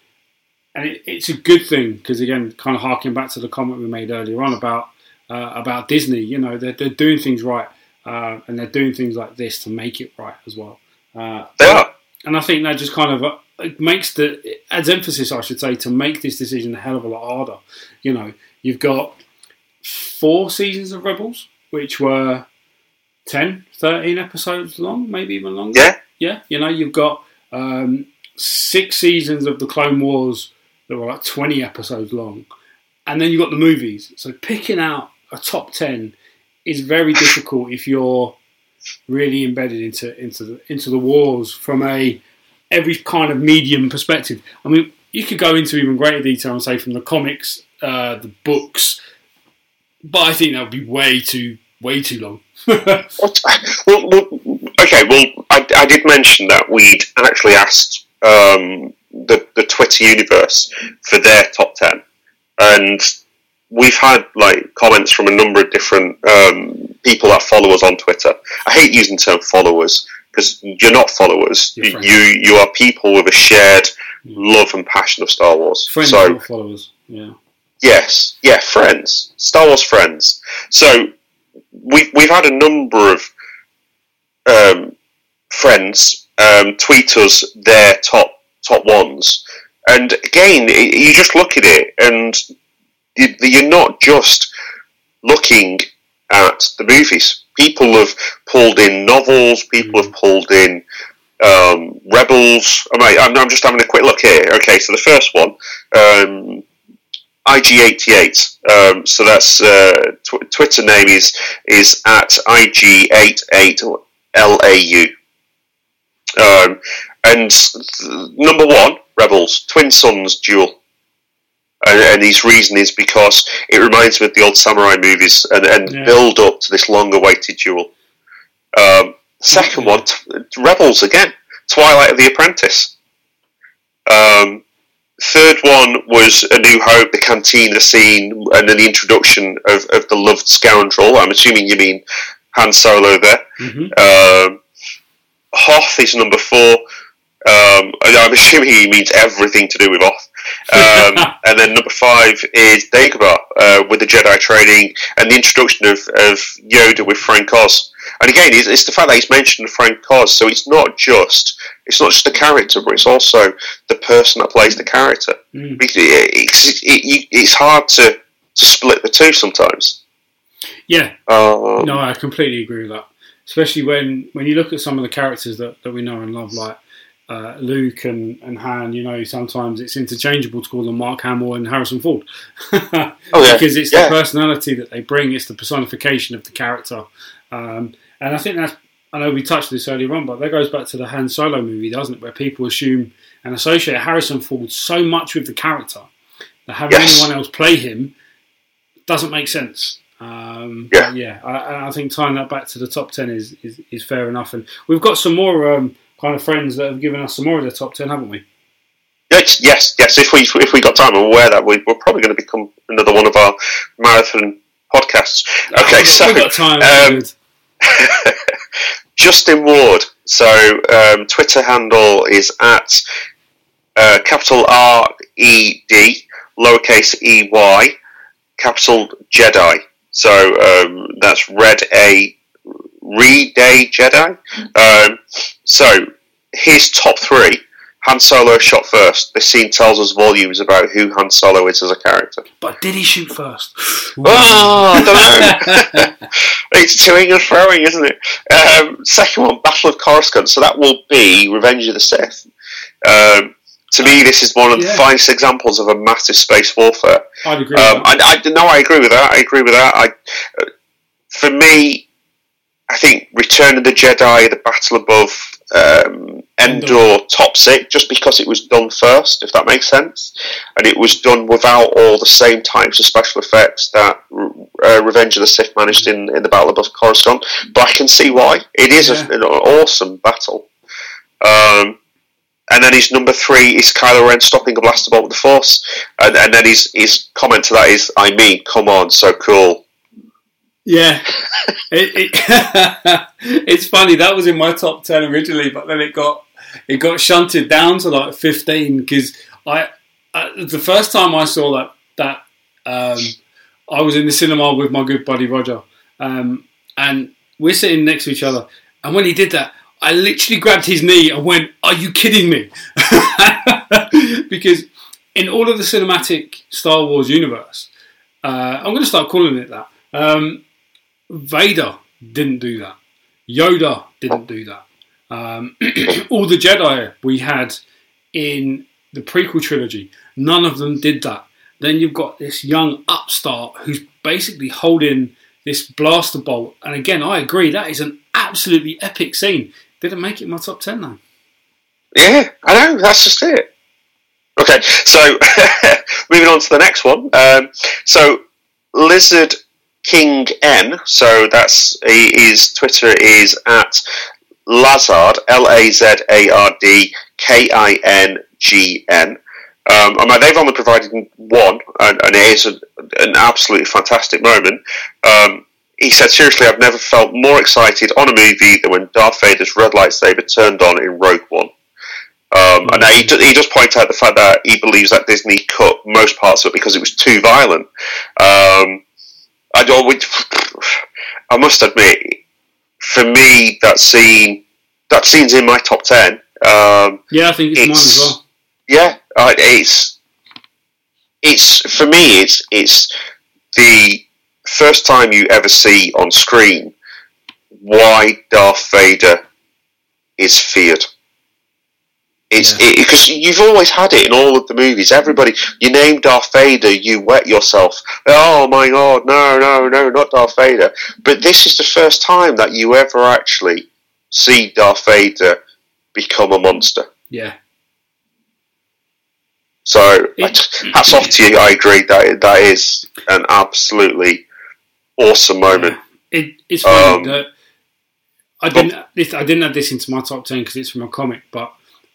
and it, it's a good thing because again, kind of harking back to the comment we made earlier on about uh, about Disney. You know, they're, they're doing things right, uh, and they're doing things like this to make it right as well. Uh, they are. And I think that just kind of uh, it makes the it adds emphasis, I should say, to make this decision a hell of a lot harder. You know, you've got four seasons of Rebels, which were 10, 13 episodes long, maybe even longer. Yeah. Yeah, you know, you've got um, six seasons of the Clone Wars that were like 20 episodes long. And then you've got the movies. So picking out a top 10 is very difficult if you're really embedded into into the, into the wars from a every kind of medium perspective. I mean, you could go into even greater detail and say from the comics, uh, the books, but I think that would be way too way too long. Well, well, okay, well, I, I did mention that we'd actually asked um, the, the Twitter universe for their top 10. And we've had like comments from a number of different um, people that follow us on Twitter. I hate using the term followers because you're not followers. You're You, you are people with a shared love and passion of Star Wars. Friends, so followers. Yeah. Yes, yeah, friends, Star Wars friends. So we've we've had a number of um, friends um, tweet us their top top ones, and again, you just look at it, and you're not just looking at the movies. People have pulled in novels. People have pulled in Um, Rebels. I'm, I'm, just having a quick look here. Okay, so the first one, um, IG88. Um, so that's uh, tw- Twitter name is is at IG88LAU. Um, and th- number one, Rebels, Twin Suns duel. And, and, his reason is because it reminds me of the old samurai movies and, and yeah. build up to this long awaited duel. Um, second one, t- Rebels again, Twilight of the Apprentice. Um, third one was A New Hope, the cantina scene, and then the introduction of, of the loved scoundrel. I'm assuming you mean Han Solo there. Mm-hmm. Um, Hoth is number four. Um, I'm assuming he means everything to do with Hoth. Um, and then number five is Dagobah uh, with the Jedi training and the introduction of, of Yoda with Frank Oz. And again, it's, it's, the fact that he's mentioned Frank Oz, so it's not just it's not just the character, but it's also the person that plays the character. Mm. It, it's, it, it's hard to, to split the two sometimes. Yeah, um, no, I completely agree with that. Especially when, when you look at some of the characters that, that we know and love, like uh, Luke and, and Han, you know, sometimes it's interchangeable to call them Mark Hamill and Harrison Ford. oh, yeah. Because it's yeah. the personality that they bring, it's the personification of the character. Um, and I think that's, I know we touched this earlier on, but that goes back to the Han Solo movie, doesn't it? Where people assume and associate Harrison Ford so much with the character that having yes. anyone else play him doesn't make sense. Um, yeah, yeah. I, I, think tying that back to the top ten is, is, is fair enough, and we've got some more um, kind of friends that have given us some more of the top ten, haven't we? Yes, yes, yes. If we if we got time, I'm aware that we, are probably going to become another one of our marathon podcasts. Okay, oh, so got time. Um, Justin Ward. So um, Twitter handle is at uh, capital R E D lowercase E Y capital Jedi. So um, that's Red A Re Day Jedi. Um, so his top three. Han Solo shot first. This scene tells us volumes about who Han Solo is as a character. But did he shoot first? oh, I don't know. it's toing and throwing, isn't it? Um, second one, Battle of Coruscant. So that will be Revenge of the Sith. Um, to me, this is one of yeah. the finest examples of a massive space warfare. I'd agree. Um, I, I, no, I agree with that. I agree with that. I, uh, for me, I think Return of the Jedi, The Battle Above, um, Endor tops it just because it was done first, if that makes sense, and it was done without all the same types of special effects that uh, Revenge of the Sith managed in, in the Battle above Coruscant. But I can see why it is yeah. a, an awesome battle. Um, and then his number three is Kylo Ren stopping a blaster bolt with the Force, and, and then his his comment to that is, "I mean, come on, so cool." Yeah, it, it it's funny that was in my top ten originally, but then it got it got shunted down to like fifteen because I, I, the first time I saw that that um, I was in the cinema with my good buddy Roger, um, and we're sitting next to each other, and when he did that, I literally grabbed his knee and went, "Are you kidding me?" because in all of the cinematic Star Wars universe, uh, I'm going to start calling it that. Um, Vader didn't do that. Yoda didn't do that. Um, all the Jedi we had in the prequel trilogy, none of them did that. Then you've got this young upstart who's basically holding this blaster bolt. And again, I agree, that is an absolutely epic scene. Didn't make it in my top 10 though. Yeah, I know, that's just it. Okay, so moving on to the next one. Um, so, Lizard King N. So that's his Twitter is at Lazard L A Z A R D K I N G N. Um, mean, they've only provided one, and, and it is a, an absolutely fantastic moment. Um, he said, seriously, I've never felt more excited on a movie than when Darth Vader's red lightsaber turned on in Rogue One. Um, and he, he does point out the fact that he believes that Disney cut most parts of it because it was too violent. Um, I don't. I must admit, for me, that scene, that scene's in my top ten. Um, yeah, I think it's, it's, mine as well. Yeah, uh, it's it's for me. It's it's the first time you ever see on screen why Darth Vader is feared. It's because you've always had it in all of the movies. Everybody, you name Darth Vader, you wet yourself. Oh my god, no, no, no, not Darth Vader. But this is the first time that you ever actually see Darth Vader become a monster. Yeah. So hats off to you. I agree that that is an absolutely awesome moment. It, it's funny um, that I didn't this, I didn't add this into my top ten because it's from a comic, but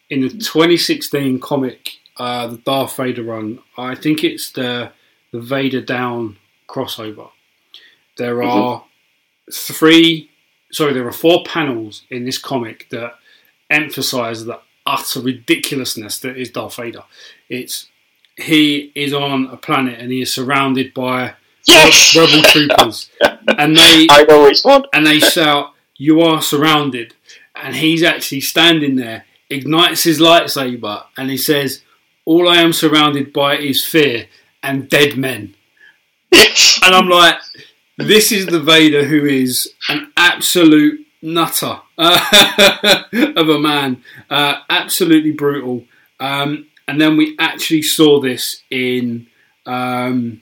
in the 2016 comic, uh, the Darth Vader run, I think it's the the Vader Down crossover. There mm-hmm. are three, sorry, there are four panels in this comic that emphasise the utter ridiculousness that is Darth Vader. It's he is on a planet and he is surrounded by yes! rebel troopers, and they I know which one, and they shout, "You are surrounded," and he's actually standing there, ignites his lightsaber, and he says, "All I am surrounded by is fear and dead men." And I'm like, this is the Vader who is an absolute nutter uh, of a man, uh, absolutely brutal. Um, and then we actually saw this in um,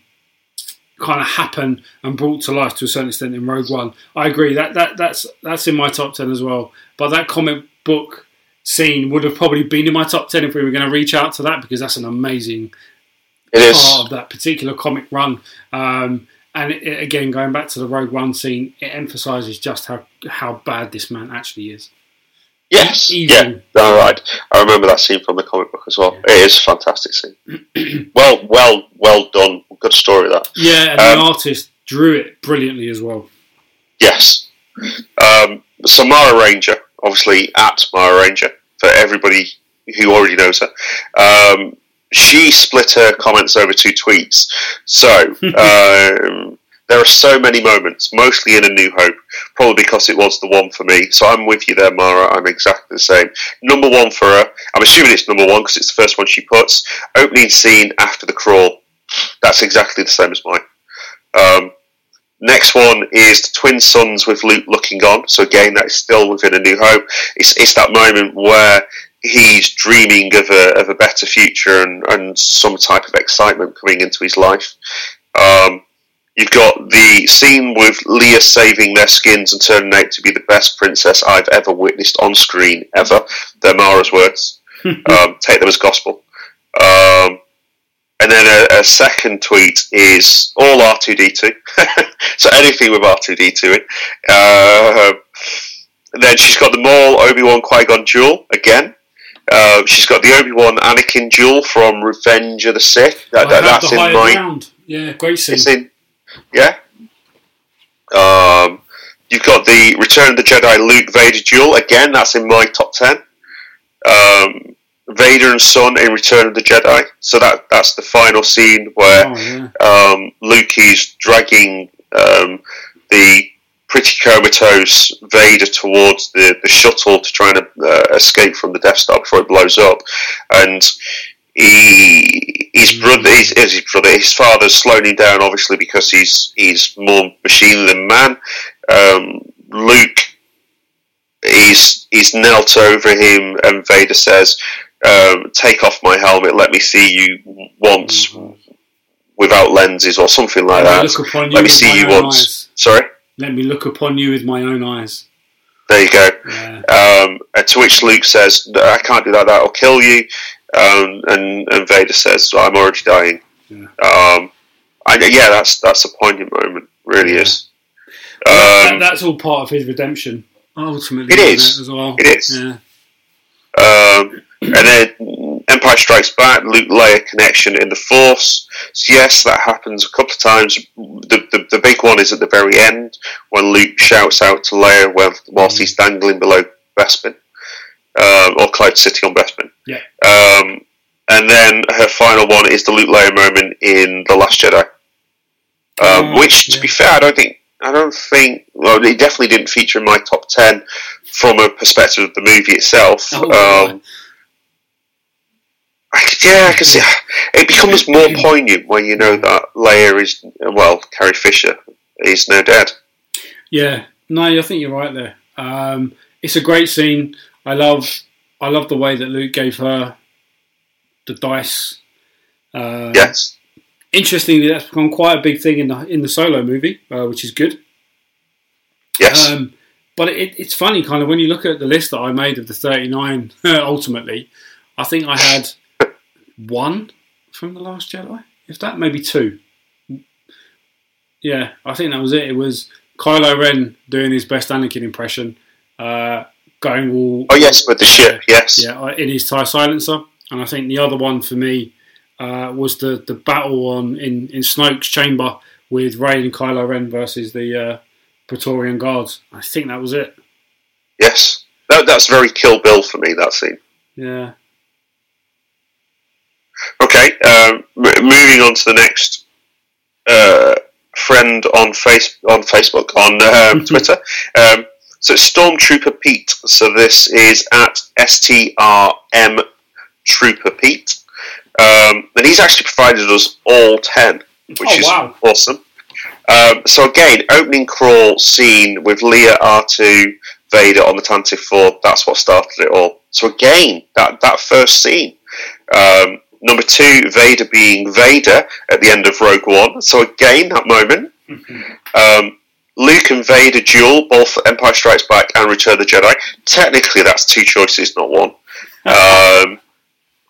kind of happen and brought to life to a certain extent in Rogue One. I agree that, that that's that's in my top ten as well. But that comic book scene would have probably been in my top ten if we were going to reach out to that because that's an amazing it part of that particular comic run. Um, and it, again, going back to the Rogue One scene, it emphasises just how how bad this man actually is. Yes. Yeah. All right. I remember that scene from the comic book as well. Yeah. It is a fantastic scene. well, well, well done. Good story that. Yeah, and um, the artist drew it brilliantly as well. Yes. Um, so Mara Ranger, obviously at Mara Ranger for everybody who already knows her. Um, she split her comments over two tweets. So um, there are so many moments, mostly in A New Hope, probably because it was the one for me. So I'm with you there, Mara. I'm exactly the same. Number one for her. I'm assuming it's number one because it's the first one she puts. Opening scene after the crawl. That's exactly the same as mine. Um, next one is the twin suns with Luke looking on. So again, that is still within A New Hope. It's, it's that moment where he's dreaming of a, of a better future and, and some type of excitement coming into his life. Um, You've got the scene with Leia saving their skins and turning out to be the best princess I've ever witnessed on screen, ever. They're Mara's words. um, take them as gospel. Um, second tweet is all R2D2. so anything with R2D2 in. Uh, then she's got the Maul Obi Wan Qui Gon duel again. Uh, she's got the Obi Wan Anakin duel from Revenge of the Sith. That, that, that's in my. Yeah, great scene. Yeah. Um, you've got the Return of the Jedi Luke Vader duel. Again, that's in my top ten. Um, Vader and Son in Return of the Jedi. So that that's the final scene where oh, yeah. um, Luke is dragging um, the pretty comatose Vader towards the, the shuttle to try and uh, escape from the Death Star before it blows up, and he his brother his, his brother his father's slowing down obviously because he's he's more machine than man. Um, Luke he's he's knelt over him and Vader says, um, "Take off my helmet. Let me see you once." Mm-hmm. Without lenses or something like Let that. Let me see you once. Eyes. Sorry. Let me look upon you with my own eyes. There you go. Yeah. Um, to which Luke says, "I can't do that. That'll kill you." Um, and, and Vader says, "I'm already dying." Yeah. Um, I, yeah, that's that's a poignant moment. Really yeah. is. Well, that, um, that's all part of his redemption. Ultimately, it is it as well. It is. Yeah. Um, and then Empire Strikes Back, Luke Leia connection in the Force. So yes, that happens a couple of times. The, the, the big one is at the very end when Luke shouts out to Leia whilst he's dangling below Bespin um, or Cloud City on Bespin. Yeah. Um, and then her final one is the Luke Leia moment in The Last Jedi, um, oh, which, to yeah. be fair, I don't think I don't think well, it definitely didn't feature in my top ten from a perspective of the movie itself. Oh, um, I, yeah, I can see it becomes more poignant when you know that Leia is well, Carrie Fisher is now dead. Yeah, no, I think you're right there. Um, it's a great scene. I love I love the way that Luke gave her the dice. Uh, yes. Interestingly, that's become quite a big thing in the in the solo movie, uh, which is good. Yes. Um, but it, it's funny, kind of, when you look at the list that I made of the 39, ultimately, I think I had one from The Last Jedi, if that, maybe two. Yeah, I think that was it. It was Kylo Ren doing his best Anakin impression, uh, going all. Oh, yes, with the ship, yes. Yeah, in his TIE silencer. And I think the other one for me uh, was the, the battle on in, in Snoke's chamber with Rey and Kylo Ren versus the uh, Praetorian Guards. I think that was it. Yes. That, that's very Kill Bill for me, that scene. Yeah. Okay, um, m- moving on to the next uh, friend on face on Facebook on um, Twitter. Um, so it's Stormtrooper Pete. So this is at STRM Trooper Pete, um, and he's actually provided us all ten, which Oh, is wow. awesome. Um, so again, opening crawl scene with Leia, R2, Vader on the Tantive 4. That's what started it all. So again, that that first scene. Um, number two, Vader being Vader at the end of Rogue One. So again, that moment. Um, Luke and Vader duel, both Empire Strikes Back and Return of the Jedi. Technically, that's two choices, not one. Um,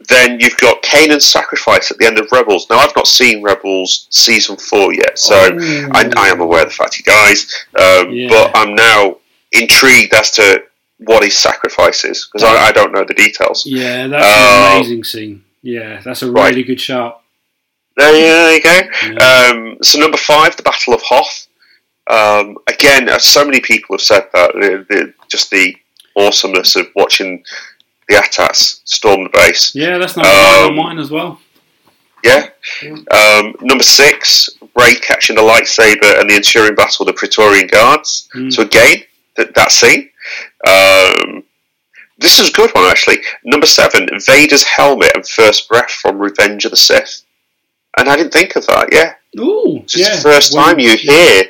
then you've got Kanan's sacrifice at the end of Rebels. Now, I've not seen Rebels season four yet, so Oh. I, I am aware of the fact he dies. Um, Yeah. But I'm now intrigued as to what his sacrifice is because I, I don't know the details. Yeah, that's Oh. an amazing scene. Yeah, that's a Right. really good shot. There, there you go. Yeah. Um, so number five, the Battle of Hoth. Um, again, uh, so many people have said that the, the, just the awesomeness of watching the AT-ATs storm the base. Yeah, that's number nine on Um, mine as well. Yeah. Um, number six, Rey catching the lightsaber and the ensuing battle with the Praetorian Guards. Mm. So again, that that scene. Um, this is a good one actually. Number seven, Vader's helmet and first breath from Revenge of the Sith. And I didn't think of that. Yeah, Ooh, it's yeah. the first when- time you hear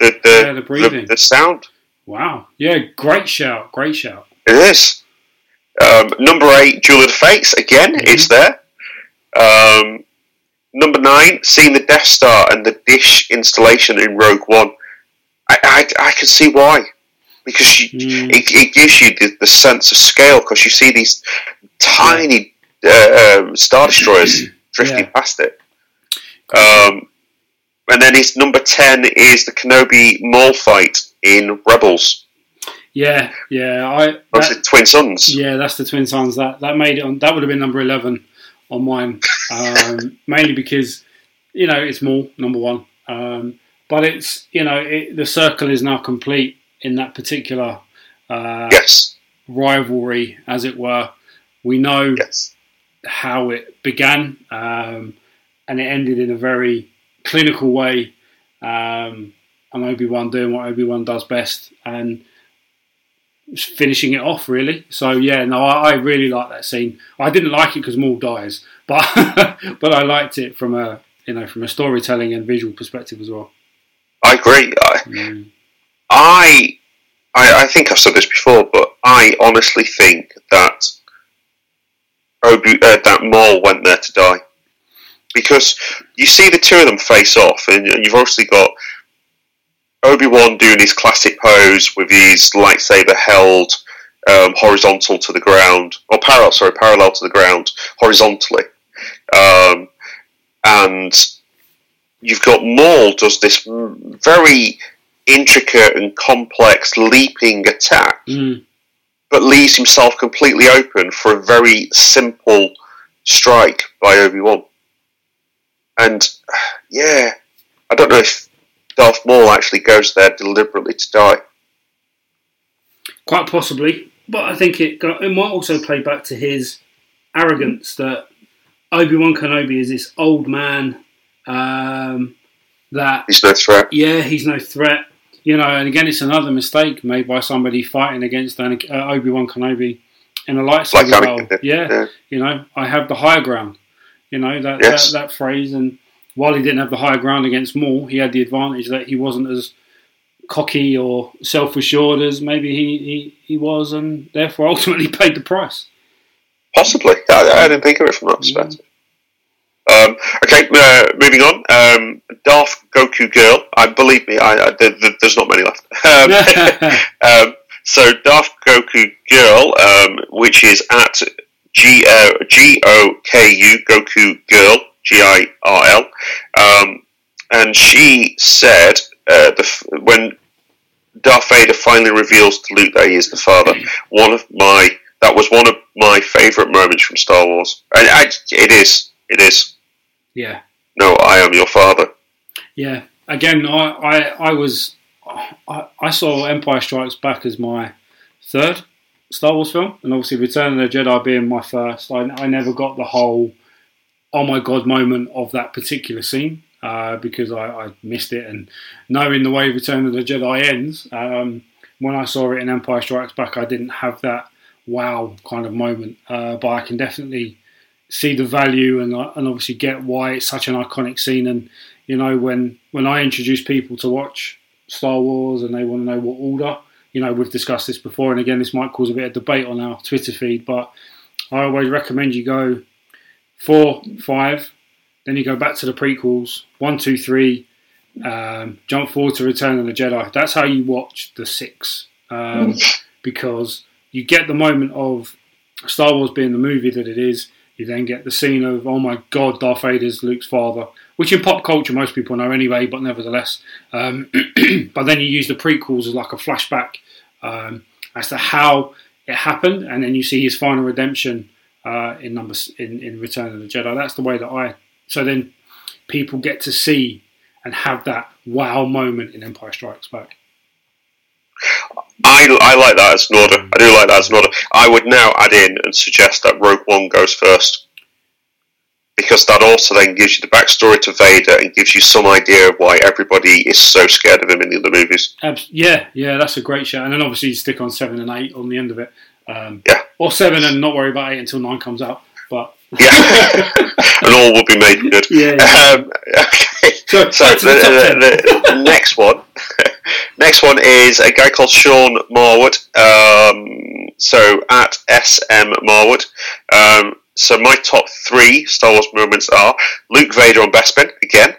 the the, Yeah, the the, breathing. the sound. Wow. Yeah, great shout. Great shout. It is. Um, number eight, Duel of the Fates. Again, Mhm. it's there. Um, number nine, seeing the Death Star and the dish installation in Rogue One. I, I, I can see why. Because you, Mm. it, it gives you the, the sense of scale because you see these tiny uh, um, Star Destroyers drifting Yeah. past it. Um, and then his number 10 is the Kenobi Maul fight in Rebels. Yeah, yeah. I that- twin suns. Yeah, that's the Twin Suns. That that made it on. That would have been number eleven on mine, um, mainly because you know it's more number one. Um, but it's you know it, the circle is now complete in that particular uh, Yes. rivalry, as it were. We know Yes. how it began, um, and it ended in a very clinical way. Um, and Obi Wan doing what Obi Wan does best, and finishing it off really. So yeah, no, I, I really like that scene. I didn't like it because Maul dies, but but I liked it from a you know from a storytelling and visual perspective as well. I agree. I, Mm. I, I, I think I've said this before, but I honestly think that Obi, uh, that Maul went there to die because you see the two of them face off, and you've obviously got Obi Wan doing his classic pose with his lightsaber held um, horizontal to the ground, or parallel, sorry, parallel to the ground, horizontally, um, and you've got Maul does this very intricate and complex leaping attack, Mm. but leaves himself completely open for a very simple strike by Obi Wan. And yeah, I don't know if Darth Maul actually goes there deliberately to die. Quite possibly, but I think it got, it might also play back to his arrogance that Obi Wan Kenobi is this old man um, that He's no threat. yeah he's no threat, you know. And again, it's another mistake made by somebody fighting against uh, Obi Wan Kenobi in a lightsaber Like battle. Yeah, yeah. you know, I have the higher ground. You know that, Yes. that that phrase, and while he didn't have the higher ground against Maul, he had the advantage that he wasn't as cocky or self assured as maybe he, he, he was, and therefore ultimately paid the price. Possibly. I, I didn't think of it from that perspective. Um, okay, uh, moving on. Um, Darth Goku Girl. I believe me. I, I there, there's not many left. Um, um, so Darth Goku Girl, um, which is at G uh, G O K U Goku Girl G I R L, um, and she said uh, the, when Darth Vader finally reveals to Luke that he is the father, one of my that was one of my favourite moments from Star Wars, and I, it is, it is. Yeah. No, I am your father. Yeah. Again, I, I, I was, I, I saw Empire Strikes Back as my third Star Wars film, and obviously Return of the Jedi being my first. I, I never got the whole, oh my god moment of that particular scene. Uh, because I, I, missed it, and knowing the way Return of the Jedi ends, um, when I saw it in Empire Strikes Back, I didn't have that wow kind of moment. Uh, but I can definitely see the value and uh, and obviously get why it's such an iconic scene. And you know, when when I introduce people to watch Star Wars and they want to know what order, you know, we've discussed this before, and again, this might cause a bit of debate on our Twitter feed, but I always recommend you go four, five, then you go back to the prequels, one, two, three. Um, jump forward to Return of the Jedi. That's how you watch the six, um, because you get the moment of Star Wars being the movie that it is. You then get the scene of, oh my god, Darth Vader's Luke's father, which in pop culture most people know anyway, but nevertheless. Um, but then you use the prequels as like a flashback um, as to how it happened, and then you see his final redemption uh, in number in, in Return of the Jedi. That's the way that I. So then people get to see and have that wow moment in Empire Strikes Back. I, I like that as an order. I do like that as an order. I would now add in and suggest that Rogue One goes first. Because that also then gives you the backstory to Vader and gives you some idea of why everybody is so scared of him in the other movies. Yeah, yeah, that's a great show. And then obviously you stick on 7 and 8 on the end of it. Um, yeah. Or 7 and not worry about 8 until 9 comes out. But yeah, and all will be made good. Yeah. yeah. Um, okay. So, so the, the, the, next one, next one is a guy called Sean Marwood. Um, so at SM Marwood. Um, so my top three Star Wars moments are Luke Vader on Bespin again.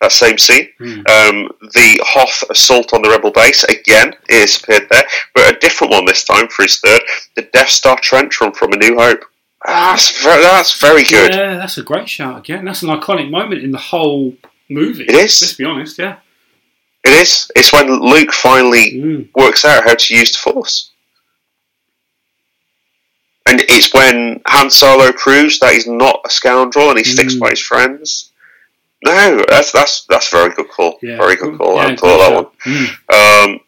That same scene. Hmm. Um, the Hoth assault on the Rebel base again is appeared there, but a different one this time for his third. The Death Star trench run from A New Hope. That's very, that's very good. Yeah, that's a great shout again. That's an iconic moment in the whole movie. It is. Let's be honest, yeah. It is. It's when Luke finally Mm. works out how to use the Force. And it's when Han Solo proves that he's not a scoundrel and he sticks Mm. by his friends. No, that's that's that's a very good call. Yeah. Very good call. Yeah, I thought that one. Mm. Um,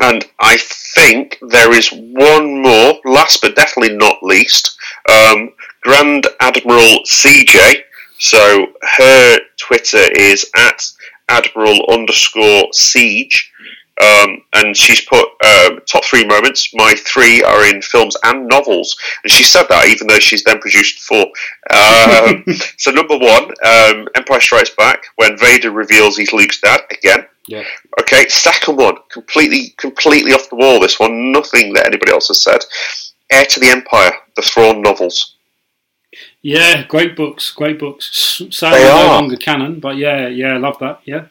and I think there is one more, last but definitely not least, um, Grand Admiral CJ. So her Twitter is at Admiral underscore Siege. Um, and she's put um, top three moments. My three are in films and novels, and she said that even though she's then produced four. Um, so number one, um, Empire Strikes Back, when Vader reveals he's Luke's dad again. Yeah. Okay, second one, completely, completely off the wall. This one, nothing that anybody else has said. Heir to the Empire, the Thrawn novels. Yeah, great books, great books. Sadly, no longer canon, but yeah, yeah, I love that. Yeah,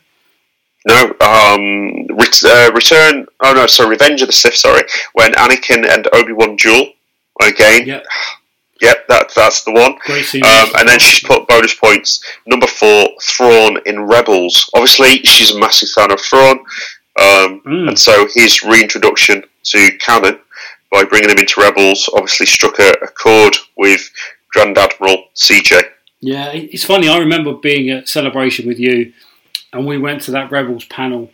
No, um, ret- uh, Return. Oh no, sorry, Revenge of the Sith. Sorry, when Anakin and Obi Wan duel again. yeah, Yep, that that's the one. Um, and then she's put bonus points. Number four, Thrawn in Rebels. Obviously, she's a massive fan of Thrawn, um, Mm. and so his reintroduction to canon by bringing him into Rebels obviously struck a, a chord with Grand Admiral CJ. Yeah, it's funny. I remember being at Celebration with you, and we went to that Rebels panel,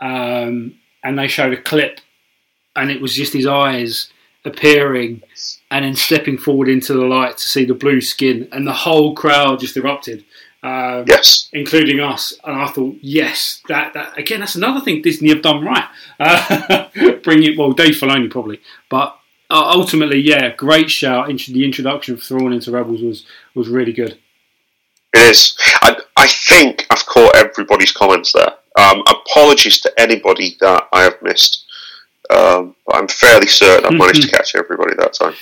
um, and they showed a clip, and it was just his eyes appearing and then stepping forward into the light to see the blue skin, and the whole crowd just erupted, um, Yes, including us. And I thought, yes, that, that again, that's another thing Disney have done right. Uh, bring it, well, Dave Filoni probably, but. Uh, ultimately, yeah, great shout. The introduction of Thrawn into Rebels was was really good. it is. I, I think I've caught everybody's comments there. Um, apologies to anybody that I have missed, um, but I'm fairly certain I've managed to catch everybody that time.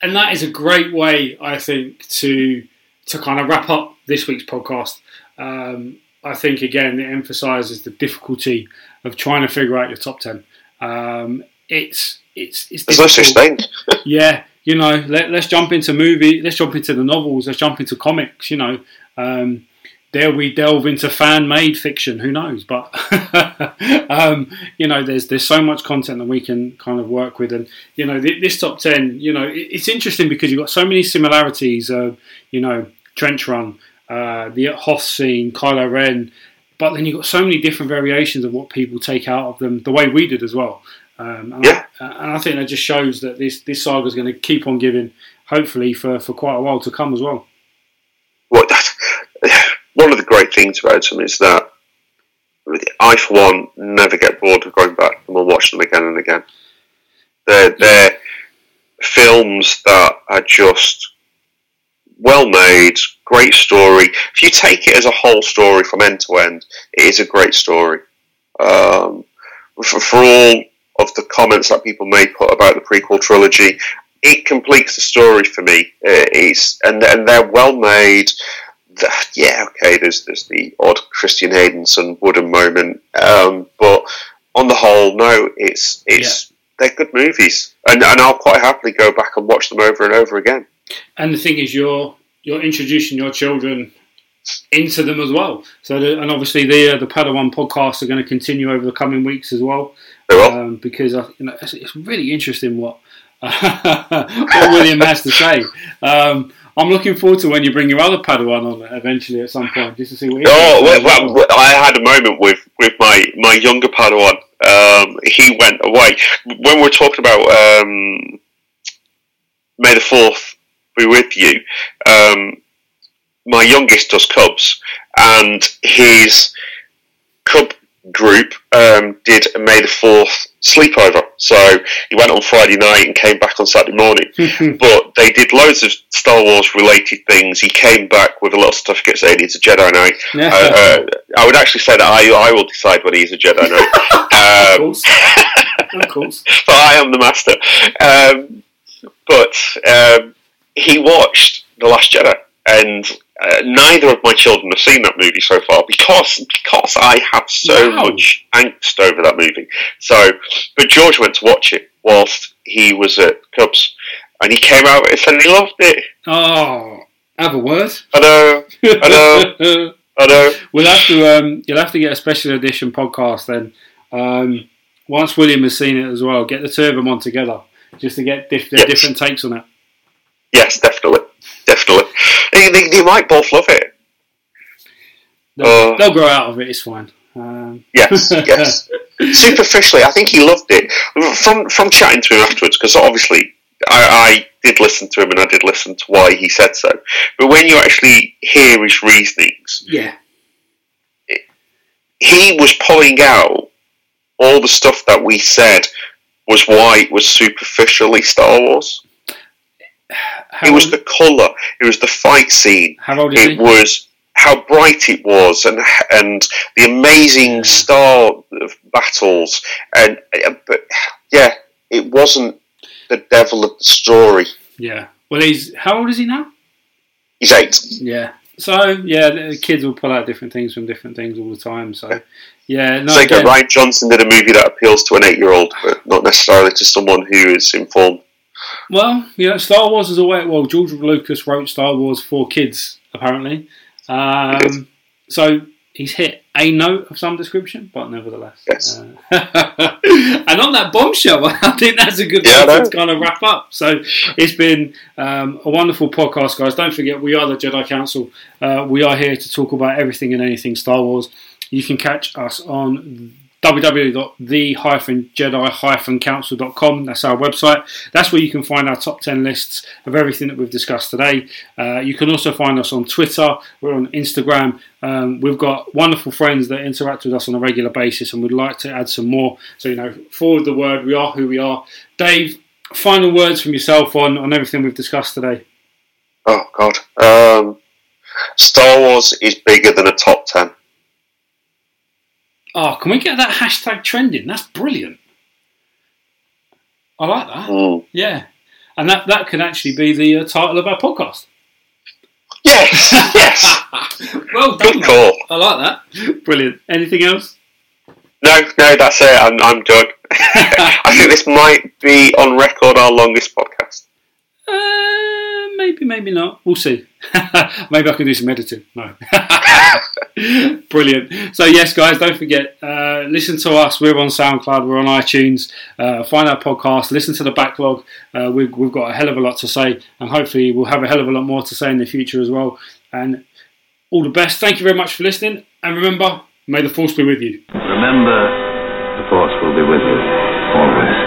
and that is a great way, I think, to to kind of wrap up this week's podcast. Um, I think again it emphasises the difficulty of trying to figure out your top ten. Um, it's it's it's There's no such thing. yeah, you know, let, us jump into movie, let's jump into the novels, let's jump into comics. You know, um, dare we delve into fan-made fiction? Who knows? But um, you know, there's there's so much content that we can kind of work with, and you know, this top ten, you know, it's interesting because you've got so many similarities. Uh, you know, Trench Run, uh, the Hoth scene, Kylo Ren. But then you've got so many different variations of what people take out of them, the way we did as well. Um, and, yeah. I, and I think that just shows that this this saga is going to keep on giving, hopefully for, for quite a while to come as well. Well, that, one of the great things about them is that I, for one, never get bored of going back and will watch them again and again. They're, they're films that are just well made, great story. If you take it as a whole story from end to end, it is a great story. Um, for, for all of the comments that people may put about the prequel trilogy, it completes the story for me. It's and and they're well made. The, yeah, okay. There's there's the odd Christian Haydenson wooden moment, um, but on the whole, no. It's it's yeah. they're good movies, and and I'll quite happily go back and watch them over and over again. And the thing is, you're you're introducing your children into them as well. So, the, and obviously the uh, the Padawan podcasts are going to continue over the coming weeks as well. Um, because I, you know, it's, it's, really interesting what what William has to say. Um, I'm looking forward to when you bring your other Padawan on eventually at some point, just to see what. Oh, well, well, I had a moment with, with my, my younger Padawan. Um, he went away when we are talking about um, May the Fourth be with you. Um, my youngest does Cubs, and his Cub group um, did a May the 4th sleepover. So he went on Friday night and came back on Saturday morning. but they did loads of Star Wars related things. He came back with a little certificate saying he's a Jedi Knight. Yeah. Uh, uh, I would actually say that I, I will decide whether he's a Jedi Knight. um, of course. of course. but I am the master. Um, but um, he watched The Last Jedi and uh, neither of my children have seen that movie so far because because I have so wow. much angst over that movie. So, but George went to watch it whilst he was at Cubs, and he came out and said he loved it. Oh, have a word. I know, I know, I know. We'll have to. Um, you'll have to get a special edition podcast then. Um, once William has seen it as well, get the two of them on together just to get diff- yes. different takes on it. Yes, definitely definitely. They, they, they, might both love it. They'll, uh, they'll, grow out of it. It's fine. Um. Yes, yes. Superficially, I think he loved it from from chatting to him afterwards. Because obviously, I, I, did listen to him and I did listen to why he said so. But when you actually hear his reasonings, yeah, it, he was pulling out all the stuff that we said was why it was superficially Star Wars. How it was the colour. It was the fight scene. How old is it he? was how bright it was, and and the amazing star battles, and uh, but yeah, it wasn't the devil of the story. Yeah. Well, he's how old is he now? He's eight. Yeah. So yeah, the kids will pull out different things from different things all the time. So yeah, no. So again, Rian Johnson did a movie that appeals to an eight-year-old, but not necessarily to someone who is informed. Well, you know, Star Wars is a way. Well, George Lucas wrote Star Wars for kids, apparently. Um, so he's hit a note of some description, but nevertheless. Yes. Uh, and on that bombshell, I think that's a good yeah, to kind of wrap up. So it's been um, a wonderful podcast, guys. Don't forget, we are the Jedi Council. Uh, we are here to talk about everything and anything Star Wars. You can catch us on www.the-jedi-council.com. That's our website. That's where you can find our top 10 lists of everything that we've discussed today. Uh, you can also find us on Twitter, we're on Instagram. Um, we've got wonderful friends that interact with us on a regular basis and we'd like to add some more. So, you know, forward the word, we are who we are. Dave, final words from yourself on, on everything we've discussed today. Oh, God. Um, Star Wars is bigger than a top 10. Oh, can we get that hashtag trending? That's brilliant. I like that. Mm. Yeah. and that that could actually be the uh, title of our podcast. Yes, yes. well done. Good call. I like that. Brilliant. Anything else? No, no, that's it. I'm, I'm done. I think this might be on record our longest podcast. Uh, maybe, maybe not. We'll see. maybe I can do some editing. No. Brilliant. So yes, guys, don't forget. Uh, listen to us. We're on SoundCloud. We're on iTunes. Uh, find our podcast. Listen to the backlog. Uh, we've, we've got a hell of a lot to say, and hopefully we'll have a hell of a lot more to say in the future as well. And all the best. Thank you very much for listening. And remember, may the force be with you. Remember, the force will be with you always.